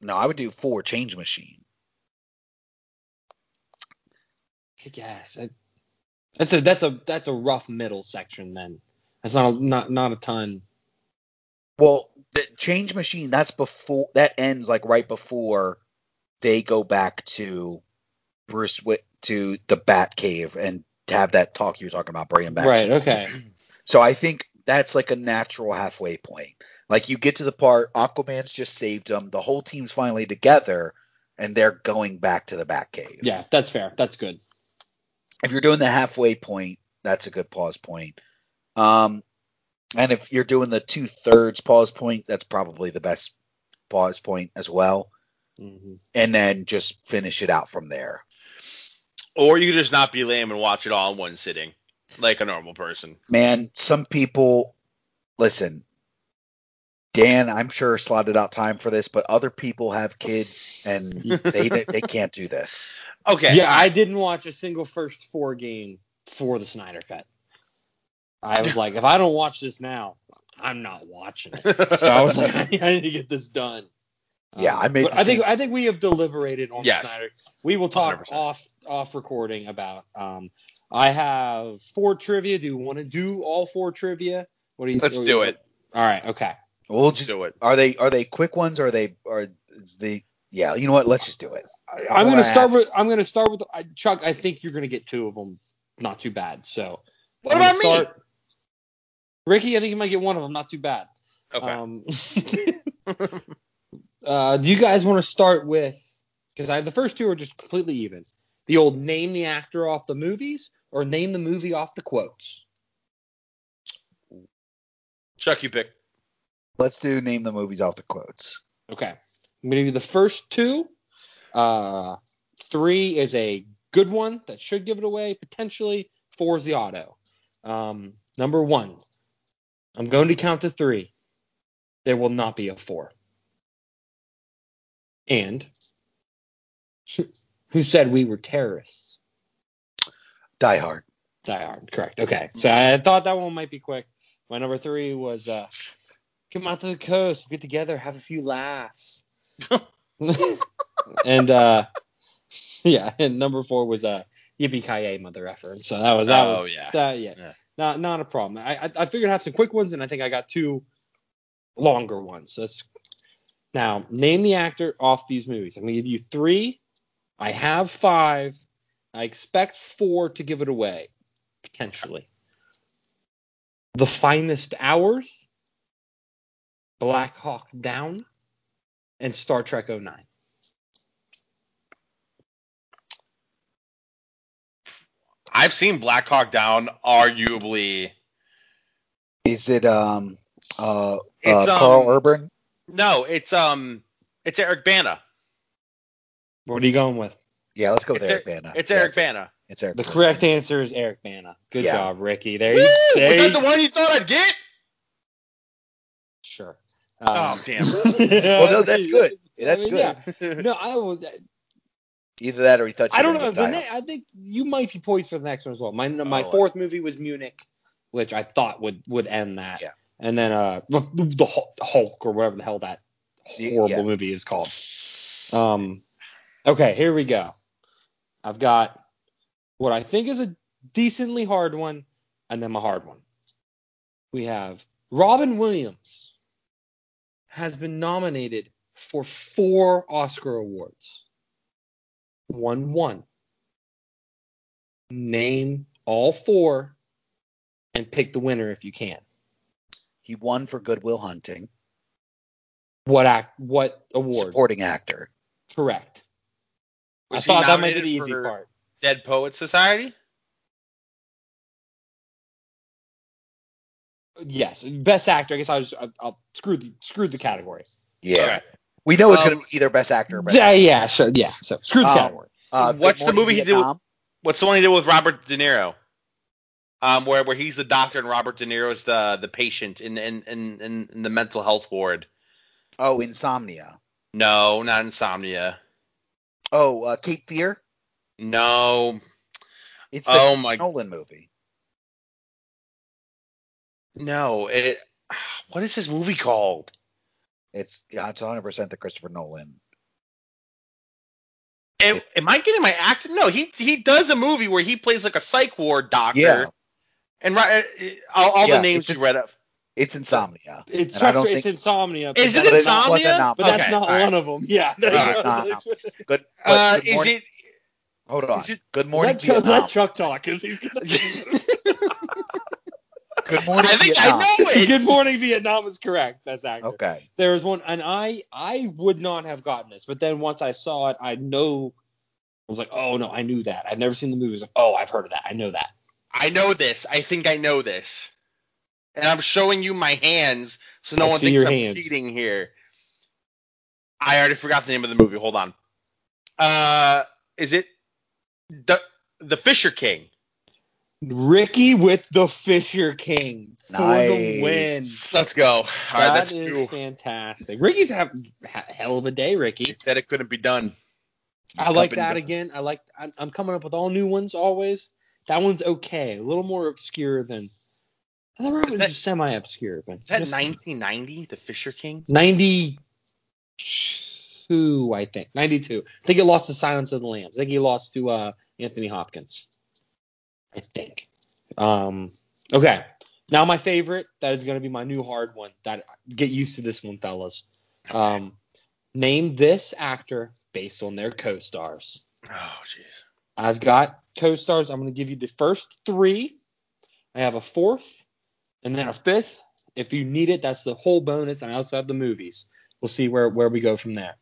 no, I would do four. Change Machine. I guess. That's a that's a that's a rough middle section then. That's not a, not not a ton. Well, the Change Machine. That's before that ends like right before they go back to Bruce Wi- to the Bat Cave and have that talk you were talking about bringing back. Right. Okay. So I think that's like a natural halfway point. Like you get to the part Aquaman's just saved them, the whole team's finally together, and they're going back to the Batcave. Yeah, that's fair. That's good. If you're doing the halfway point, that's a good pause point. Um, and if you're doing the two thirds pause point, that's probably the best pause point as well. Mm-hmm. And then just finish it out from there. Or you could just not be lame and watch it all in one sitting, like a normal person. Man, some people listen. Dan, I'm sure slotted out time for this, but other people have kids and they they can't do this. Okay. Yeah, I didn't watch a single first four game for the Snyder Cut. I was like, if I don't watch this now, I'm not watching it. So I was like, I need to get this done. Yeah, Um, I made I think I think we have deliberated on Yes. Snyder. We will talk 100%. off off recording about. Um, I have four trivia. Do you want to do all four trivia? What do you? Let's do you- it. All right. Okay. We'll Let's just do it. are they are they quick ones or are they are is the yeah, you know what? Let's just do it. I'm gonna start ask- with. I'm gonna start with I- Chuck. I think you're gonna get two of them. Not too bad. So. What I'm me? Start- Ricky, I think you might get one of them. Not too bad. Okay. Um, uh, do you guys want to start with? Because I the first two are just completely even. The old name the actor off the movies or name the movie off the quotes. Chuck, you pick. Let's do name the movies off the quotes. Okay, I'm gonna do the first two. Uh, three is a good one that should give it away potentially. Four is the auto. Um, number one, I'm going to count to three. There will not be a four. And who said we were terrorists? Die Hard. Die Hard, correct. Okay, so I thought that one might be quick. My number three was uh, come out to the coast, we'll get together, have a few laughs. and uh, yeah, and number four was uh, yippee ki mother effer. So that was that Oh, was yeah. that yeah, Yeah. Not not a problem. I, I I figured I'd have some quick ones, and I think I got two longer ones. So that's now name the actor off these movies. I'm gonna give you three. I have five. I expect four to give it away, potentially. The Finest Hours, Black Hawk Down, and Star Trek 09. I've seen Black Hawk Down, arguably. Is it um uh, uh It's, Carl um, Urban? No, it's um, it's Eric Bana. What are you going with? Yeah, let's go with It's Eric Eric- Bana. It's Yeah, Eric Bana. It's Eric. The Bana. correct answer is Eric Bana. Good Yeah. job, Ricky. There Woo! you, there Was that the one you thought I'd get? Sure. Oh, damn. Well, no, that's good. That's I mean, good. Yeah. No, I was. Either that or he thought I don't know. The ne- I think you might be poised for the next one as well. My my Oh, fourth movie was Munich, which I thought would would end that. Yeah. And then uh the, the Hulk or whatever the hell that horrible yeah. movie is called. Um. Okay, here we go. I've got what I think is a decently hard one, and then a hard one. We have Robin Williams has been nominated for four Oscar awards. One one. Name all four and pick the winner if you can. He won for Good Will Hunting, What act? What award? supporting actor. Correct. Was I thought that might be the easy part. Dead Poet Society. Yes, best actor. I guess I was. Uh, uh, I'll, I'll screw the screw the category. Yeah, Okay. We know it's Um, gonna be either best actor or best. Yeah, yeah, sure, yeah. So screw the Um, category. Uh, What's the Morning movie he did with- What's the one he did with Robert De Niro? Um, where where he's the doctor and Robert De Niro's the the patient in in in, in, in the mental health ward. Oh, Insomnia. No, not Insomnia. Oh, uh, Cape Fear. No. It's the Oh my. Nolan movie. No. It. What is this movie called? It's it's 100 percent the Christopher Nolan. Am, am I getting my act? No, he he does a movie where he plays like a psych ward doctor. Yeah. And right, all, all Yeah, the names you read up. It's Insomnia. It's and it's think- insomnia. Is it that- But it wasn't Insomnia? But that's Okay, not all right. one of them. Yeah. Right, not- Good. Uh, Good is Morning- it? Hold on. Is it- Good morning, let, Chuck, Vietnam. let Chuck talk because he's gonna. Good morning, I think Vietnam. I know it. Good morning, Vietnam is correct. That's accurate. Okay. There was one, and I I would not have gotten this, but then once I saw it, I know. I was like, oh no, I knew that. I've never seen the movie. I was like, oh, I've heard of that. I know that. I know this. I think I know this. And I'm showing you my hands so no I one thinks I'm hands. cheating here. I already forgot the name of the movie. Hold on. Uh, is it the the Fisher King? Ricky with the Fisher King for the win. Let's go. All right, That that's is fantastic. Ricky's have ha- hell of a day, Ricky. He said it couldn't be done. I like that be- again. I like. I'm, I'm coming up with all new ones always. That one's okay. A little more obscure than. Other one was that- just semi-obscure, but Is that just 1990? The Fisher King? 92, I think. 92. I think he lost to Silence of the Lambs. I think he lost to uh, Anthony Hopkins. I think. Um. Okay. Now my favorite. That is going to be my new hard one. That get used to this one, fellas. Um. Name this actor based on their co-stars. Oh, jeez. I've got co-stars. I'm going to give you the first three. I have a fourth, and then a fifth. If you need it, that's the whole bonus. And I also have the movies. We'll see where where we go from there.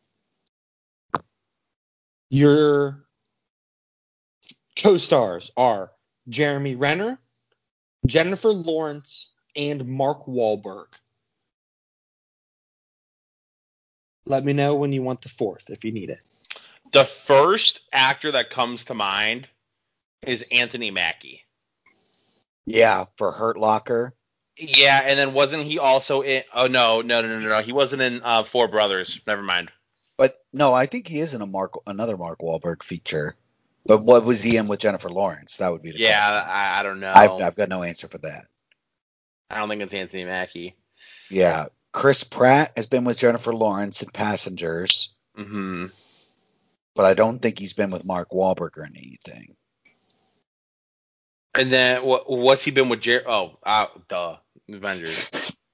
Your co-stars are Jeremy Renner, Jennifer Lawrence, and Mark Wahlberg. Let me know when you want the fourth if you need it. The first actor that comes to mind is Anthony Mackie. Yeah, for Hurt Locker. Yeah, and then wasn't he also in? Oh no, no, no, no, no. He wasn't in uh, Four Brothers. Never mind. But no, I think he is in a Mark another Mark Wahlberg feature. But what was he in with Jennifer Lawrence? That would be the Yeah. I, I don't know. I've, I've got no answer for that. I don't think it's Anthony Mackie. Yeah, Chris Pratt has been with Jennifer Lawrence in Passengers, hmm but I don't think he's been with Mark Wahlberg or anything. And then what? What's he been with? Jer- oh, uh, duh, Avengers.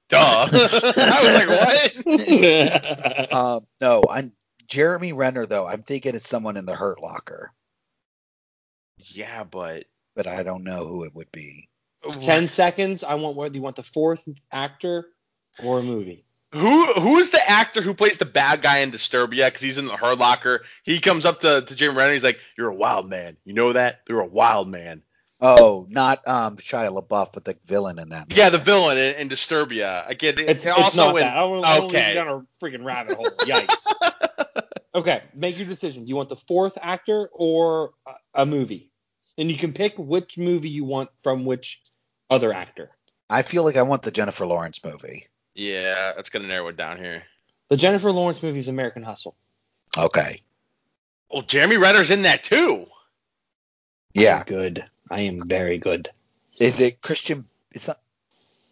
duh. I was like, what? Um, no, I'm Jeremy Renner though. I'm thinking it's someone in the Hurt Locker, Yeah, but but I don't know who it would be. Ten seconds. I want whether you want the fourth actor or a movie. Who who is the actor who plays the bad guy in Disturbia? Because he's in the Hurt Locker. He comes up to to Jeremy Renner. He's like, "You're a wild man. You know that? You're a wild man." Oh, not um Shia LaBeouf, but the villain in that. Yeah, the villain in, in Disturbia. I get it. It's, And it's also not in, that. I don't, I don't okay. lead you down a freaking rabbit hole. Yikes. okay, make your decision. Do you want the fourth actor or a, a movie? And you can pick which movie you want from which other actor. I feel like I want the Jennifer Lawrence movie. Yeah, that's gonna narrow it down here. The Jennifer Lawrence movie is American Hustle. Okay. Well, Jeremy Renner's in that too. Yeah. Good. I am very good. Is it Christian? It's not.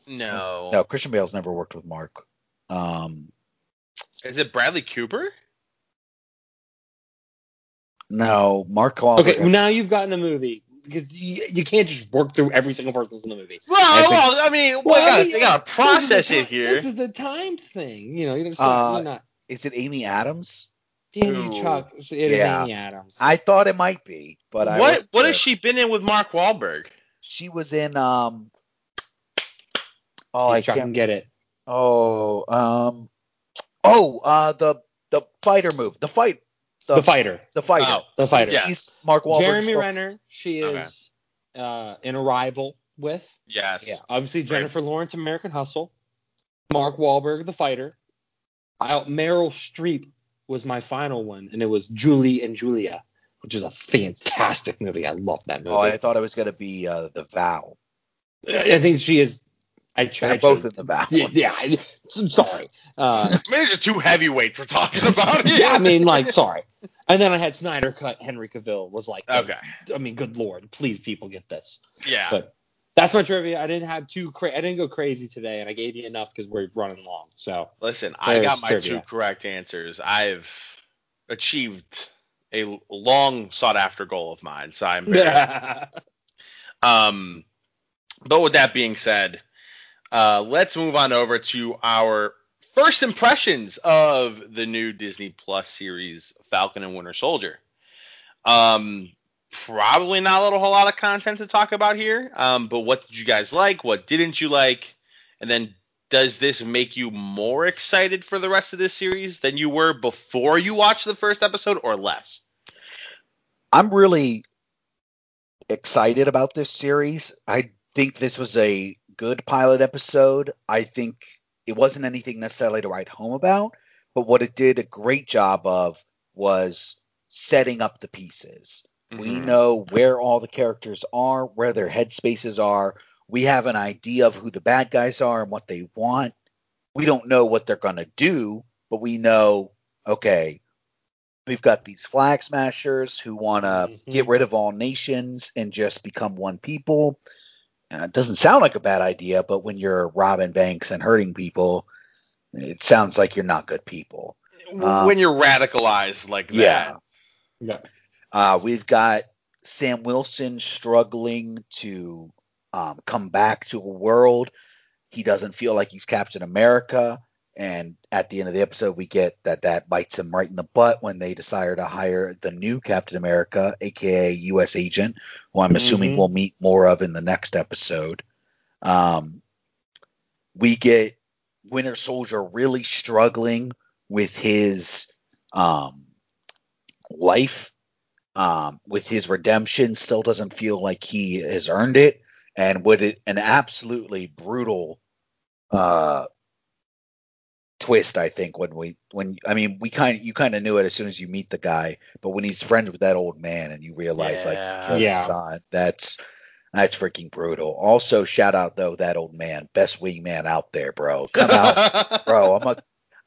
No. No, Christian Bale's never worked with Mark. Um, Is it Bradley Cooper? No, Mark Wahlberg. Okay, well, now you've gotten a movie because you, you can't just work through every single person in the movie. Well, I think- well, I mean, well, Well, I gotta, I mean, they gotta process is it ti- here. This is a time thing. You know, you're, just, Uh, you're not. Is it Amy Adams? Damn Ooh. you, Chuck. It is Yeah. Amy Adams. I thought it might be, but I what wasn't what sure. has she been in with Mark Wahlberg? She was in um. Oh, See I Chuck can can't. get it. Oh, um. Oh, uh, the the fighter move, the fight, the, The fighter. the fighter. Oh, The fighter. Yeah. He's Mark Wahlberg. Jeremy Renner. She Okay. is uh, in Arrival with Yes. Yeah. obviously Jennifer Lawrence, American Hustle. Mark Wahlberg, the fighter. I, Meryl Streep was my final one, and it was Julie and Julia, which is a fantastic movie. I love that movie. Oh, I thought it was gonna be uh, the Vow. I think she is. I tried both in the Vow. Yeah, yeah I, am sorry. Uh, I mean, these are two heavyweights we're talking about here. yeah, I mean, like, sorry. And then I had Snyder cut Henry Cavill. Was like, Okay. I mean, good lord, please, people get this. Yeah. But that's my trivia. I didn't have too cra- I didn't go crazy today, and I gave you enough because we're running long. So Listen, I got my trivia. two correct answers. I've achieved a long sought after goal of mine, so I'm very Um, but with that being said, uh, let's move on over to our first impressions of the new Disney Plus series Falcon and Winter Soldier. Um, probably not a whole lot of content to talk about here. Um, but what did you guys like? What didn't you like? And then does this make you more excited for the rest of this series than you were before you watched the first episode or less? I'm really excited about this series. I think this was a good pilot episode. I think it wasn't anything necessarily to write home about, but what it did a great job of was setting up the pieces. Mm-hmm. We know where all the characters are, where their headspaces are. We have an idea of who the bad guys are and what they want. We don't know what they're going to do, but we know, okay, we've got these flag smashers who want to mm-hmm. get rid of all nations and just become one people. Uh, it doesn't sound like a bad idea, but when you're robbing banks and hurting people, it sounds like you're not good people. Um, when you're radicalized like that. Yeah. Yeah. Uh, we've got Sam Wilson struggling to um, come back to a world. He doesn't feel like he's Captain America. And at the end of the episode, we get that that bites him right in the butt when they decide to hire the new Captain America, aka U.S. agent, who I'm assuming mm-hmm. we'll meet more of in the next episode. Um, we get Winter Soldier really struggling with his um, life, um, with his redemption. Still doesn't feel like he has earned it, and with it, an absolutely brutal uh, twist. I think when we when I mean we kind of you kind of knew it as soon as you meet the guy, but when he's friends with that old man and you realize yeah. like he yeah. son, that's that's freaking brutal. Also, shout out though that old man, best wingman out there, bro. Come out, bro. I'm a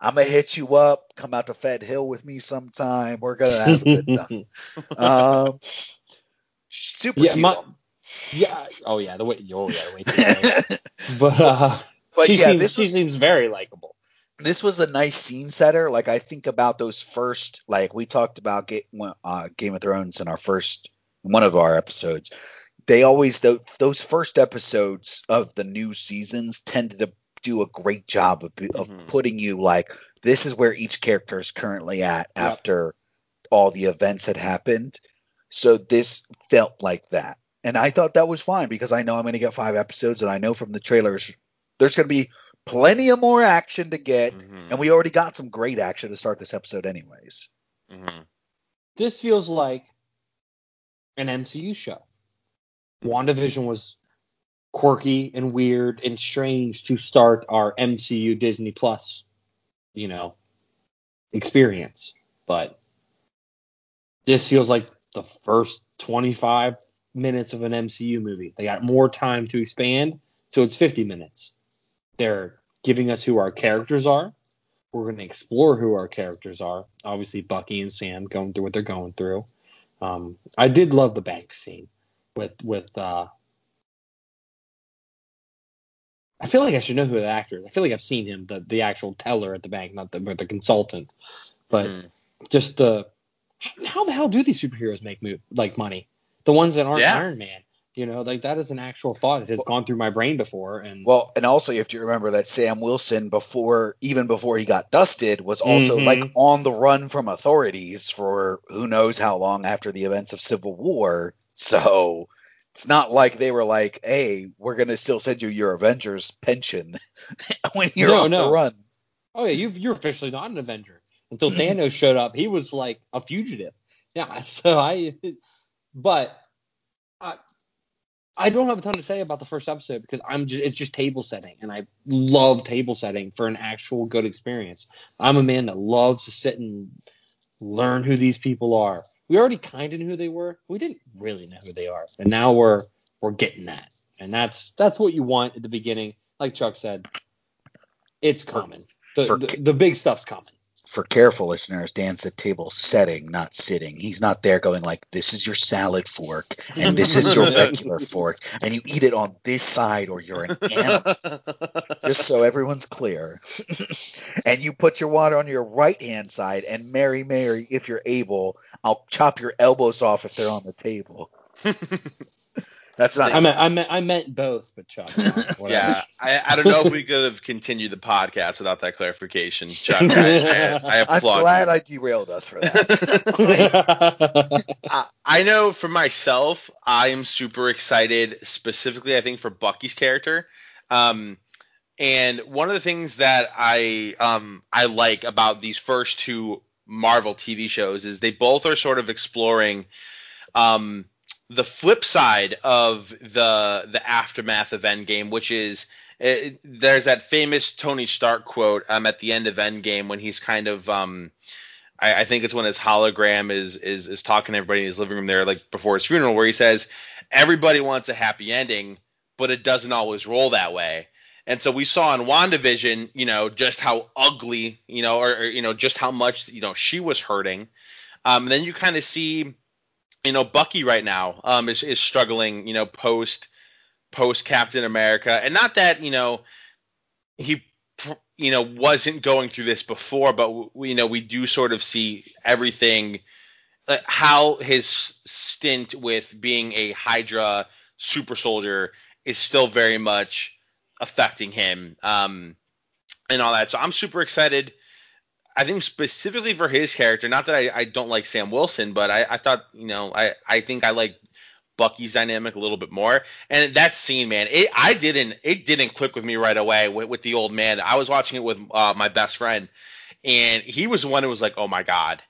I'm gonna hit you up. Come out to Fed Hill with me sometime. We're gonna have a good time. um, super yeah, cute. My, yeah. Oh yeah. The way. Oh yeah. The way. but uh, but she yeah, seems she seems very likable. This was a nice scene setter. Like I think about those first. Like we talked about uh, Game of Thrones in our first one of our episodes they always those first episodes of the new seasons tended to do a great job of, of mm-hmm. putting you like this is where each character is currently at yep. after all the events had happened. So this felt like that. And I thought that was fine because I know I'm going to get five episodes and I know from the trailers there's going to be plenty of more action to get. Mm-hmm. And we already got some great action to start this episode, anyways. Mm-hmm. This feels like an MCU show. WandaVision was quirky and weird and strange to start our MCU Disney Plus, you know, experience. But this feels like the first 25 minutes of an MCU movie. They got more time to expand, so it's 50 minutes. They're giving us who our characters are. We're going to explore who our characters are. Obviously, Bucky and Sam going through what they're going through. Um, I did love the bank scene with with uh I feel like I should know who the actor is. I feel like I've seen him, the the actual teller at the bank, not the but the consultant. But mm. just the how the hell do these superheroes make move, like money? The ones that aren't yeah. Iron Man. You know, like that is an actual thought. It has well, gone through my brain before. And well, and also you have to remember that Sam Wilson, before even before he got dusted, was also mm-hmm. like on the run from authorities for who knows how long after the events of Civil War. So it's not like they were like, "Hey, we're gonna still send you your Avengers pension when you're no, on no. the run." Oh yeah, you you're officially not an Avenger until Thanos showed up. He was like a fugitive. Yeah, so I, but I, I don't have a ton to say about the first episode because I'm just it's just table setting, and I love table setting for an actual good experience. I'm a man that loves to sit and learn who these people are we already kind of knew who they were. We didn't really know who they are, and now we're we're getting that, and that's that's what you want at the beginning. Like Chuck said, it's coming. The the, the big stuff's coming. For careful listeners, Dan's at table setting, not sitting. He's not there going like, "This is your salad fork, and this is your regular fork, and you eat it on this side, or you're an animal." Just so everyone's clear. and you put your water on your right hand side, and Mary, Mary, if you're able, I'll chop your elbows off if they're on the table. That's not. I meant I meant I meant both, but Chuck. Yeah, I, I don't know if we could have continued the podcast without that clarification, Chuck. I, I, I I'm glad you. I derailed us for that. Uh, I know for myself, I am super excited, specifically, I think, for Bucky's character. Um, and one of the things that I um, I like about these first two Marvel TV shows is they both are sort of exploring um, the flip side of the the aftermath of Endgame, which is uh there's that famous Tony Stark quote um, at the end of Endgame when he's kind of um, I, I think it's when his hologram is is is talking to everybody in his living room there, like before his funeral, where he says, "Everybody wants a happy ending, but it doesn't always roll that way." And so we saw in WandaVision, you know, just how ugly, you know, or, or you know, just how much, you know, she was hurting. Um, and then you kind of see, you know, Bucky right now um, is is struggling, you know, post post Captain America, and not that you know he you know wasn't going through this before, but we, you know we do sort of see everything uh, how his stint with being a Hydra super soldier is still very much affecting him um, and all that. So I'm super excited. I think specifically for his character, not that I, I don't like Sam Wilson, but I, I thought, you know, I, I think I like Bucky's dynamic a little bit more. And that scene, man, it I didn't it didn't click with me right away with, with the old man. I was watching it with uh, my best friend, and he was the one who was like, "Oh my god."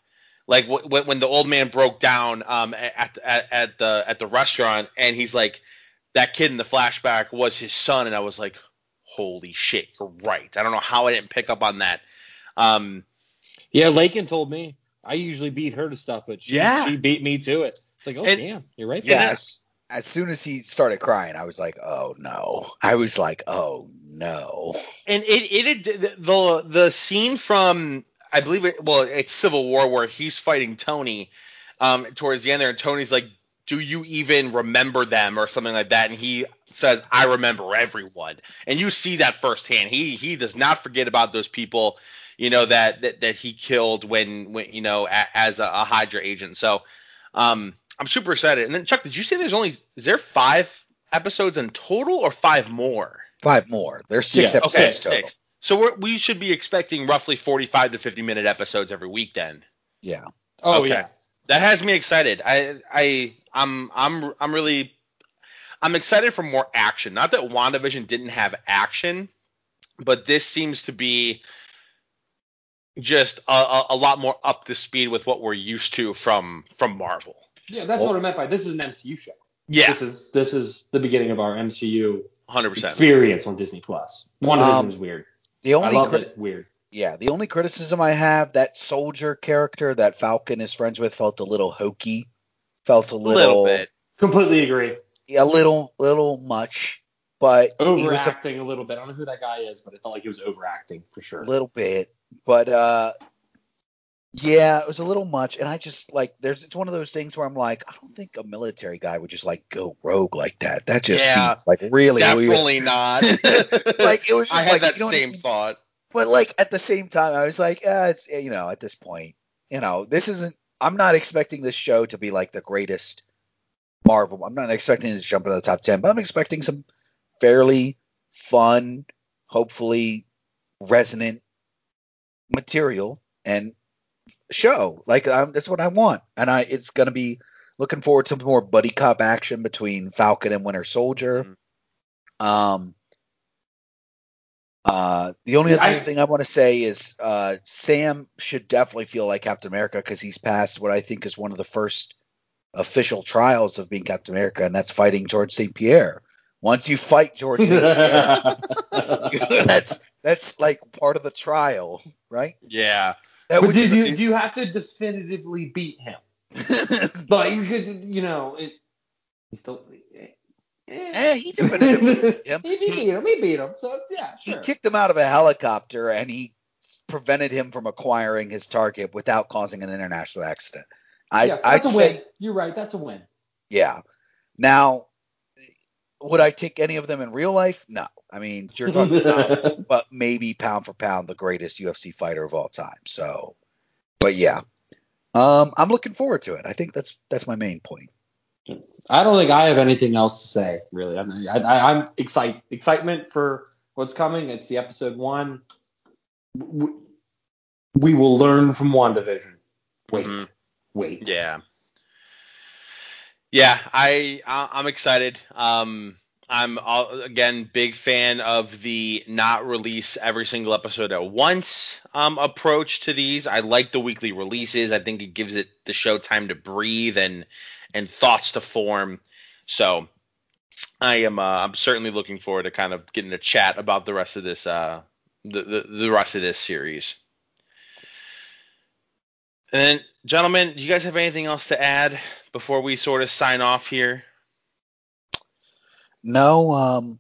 Like w- when the old man broke down um, at, at at the at the restaurant, and he's like, "That kid in the flashback was his son," and I was like, "Holy shit, you're right." I don't know how I didn't pick up on that. Um, yeah, Lakin told me. I usually beat her to stuff, but she, Yeah. she beat me to it. It's like, oh And- damn, you're right. yeah. there. As, as soon as he started crying, I was like, oh no. I was like, oh no. and it it, it the the scene from I believe it well it's Civil War where he's fighting Tony um towards the end there and Tony's like do you even remember them or something like that and he says I remember everyone and you see that firsthand he he does not forget about those people you know that that, that he killed when when you know a, as a, a Hydra agent so um I'm super excited and then Chuck did you say there's only is there five episodes in total or five more Five more. There's six Yeah, episodes Okay, total. six. So we're, we should be expecting roughly 45 to 50 minute episodes every week then. Yeah. Oh Okay. yeah. That has me excited. I I I'm I'm I'm really I'm excited for more action. Not that WandaVision didn't have action, but this seems to be just a, a, a lot more up to speed with what we're used to from from Marvel. Yeah, that's Well- what I meant by this is an MCU show. Yeah, This is this is the beginning of our MCU 100%. experience on Disney Plus. One of Um, is weird. The I only love crit- it. Weird. yeah, the only criticism I have that soldier character that Falcon is friends with felt a little hokey. Felt a A little, little bit. Completely agree. a little little much, but he was a Overacting a, little bit. I don't know who that guy is, but it felt like he was overacting for sure. A little bit, but uh, yeah, it was a little much. And I just like there's it's one of those things where I'm like, I don't think a military guy would just like go rogue like that. That just Yeah, seems like really weird. Definitely not. Like it was just I had like, that you know what I same mean? thought. But like at the same time, I was like, uh, it's you know, at this point, you know, this isn't. I'm not expecting this show to be like the greatest Marvel. I'm not expecting it to jump into the top ten, but I'm expecting some fairly fun, hopefully resonant material and show. Like um, that's what I want, and I it's gonna be looking forward to some more buddy cop action between Falcon and Winter Soldier. Um. Uh, the only other I- thing I want to say is uh, Sam should definitely feel like Captain America because he's passed what I think is one of the first official trials of being Captain America, and that's fighting Georges St-Pierre. Once you fight George St. Pierre, that's that's like part of the trial, right? Yeah. That but would did you do you have to definitively beat him? Like you could, you know, it, he still. Eh, Eh, he definitively beat him. he beat him. He beat him. So yeah, sure. he kicked him out of a helicopter and he prevented him from acquiring his target without causing an international accident. I, yeah, I'd that's a say, win. You're right. That's a win. yeah. Now, would I take any of them in real life? No. I mean, you're talking about, but maybe pound for pound, the greatest UFC fighter of all time. So, but yeah, um, I'm looking forward to it. I think that's that's my main point. I don't think I have anything else to say, really. I'm, I, I, I'm excited. Excitement for what's coming. It's the episode one. We, we will learn from WandaVision. Wait, Mhm. wait. Yeah. Yeah, I I- I'm excited. Um, I'm again big fan of the not release every single episode at once um, approach to these. I like the weekly releases. I think it gives it the show time to breathe and and thoughts to form. So I am uh, I'm certainly looking forward to kind of getting a chat about the rest of this uh the the, the rest of this series. And gentlemen, do you guys have anything else to add before we sort of sign off here? No, um,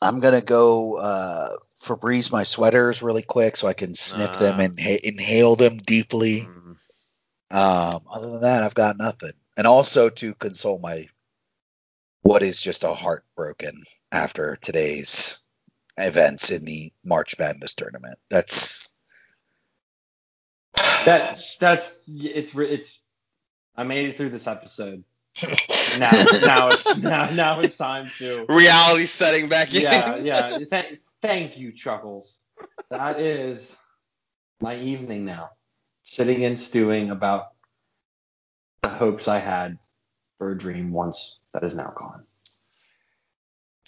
I'm gonna go uh, Febreze my sweaters really quick so I can sniff them Ah. and inha- inhale them deeply. Mm, Um, other than that, I've got nothing. And also to console my what is just a heartbroken after today's events in the March Madness tournament. That's That's that's it's it's. I made it through this episode. Now now it's now now it's time to. Reality setting back in. Yeah yeah. Thank thank you Chuckles. That is my evening now. Sitting and stewing about the hopes I had for a dream once that is now gone.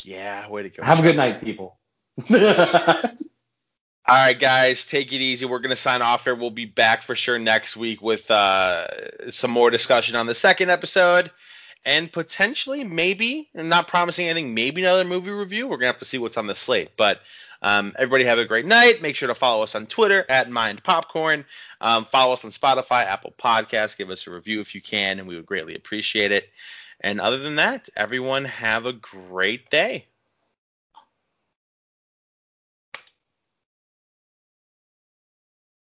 Yeah, way to go. Have a good night, people. All right, guys, take it easy. We're gonna sign off here. We'll be back for sure next week with uh, some more discussion on the second episode, and potentially, maybe, I'm not promising anything, maybe another movie review. We're gonna have to see what's on the slate. But um, everybody have a great night. Make sure to follow us on Twitter at Mind Popcorn. Um, follow us on Spotify, Apple Podcasts. Give us a review if you can, and we would greatly appreciate it. And other than that, everyone have a great day.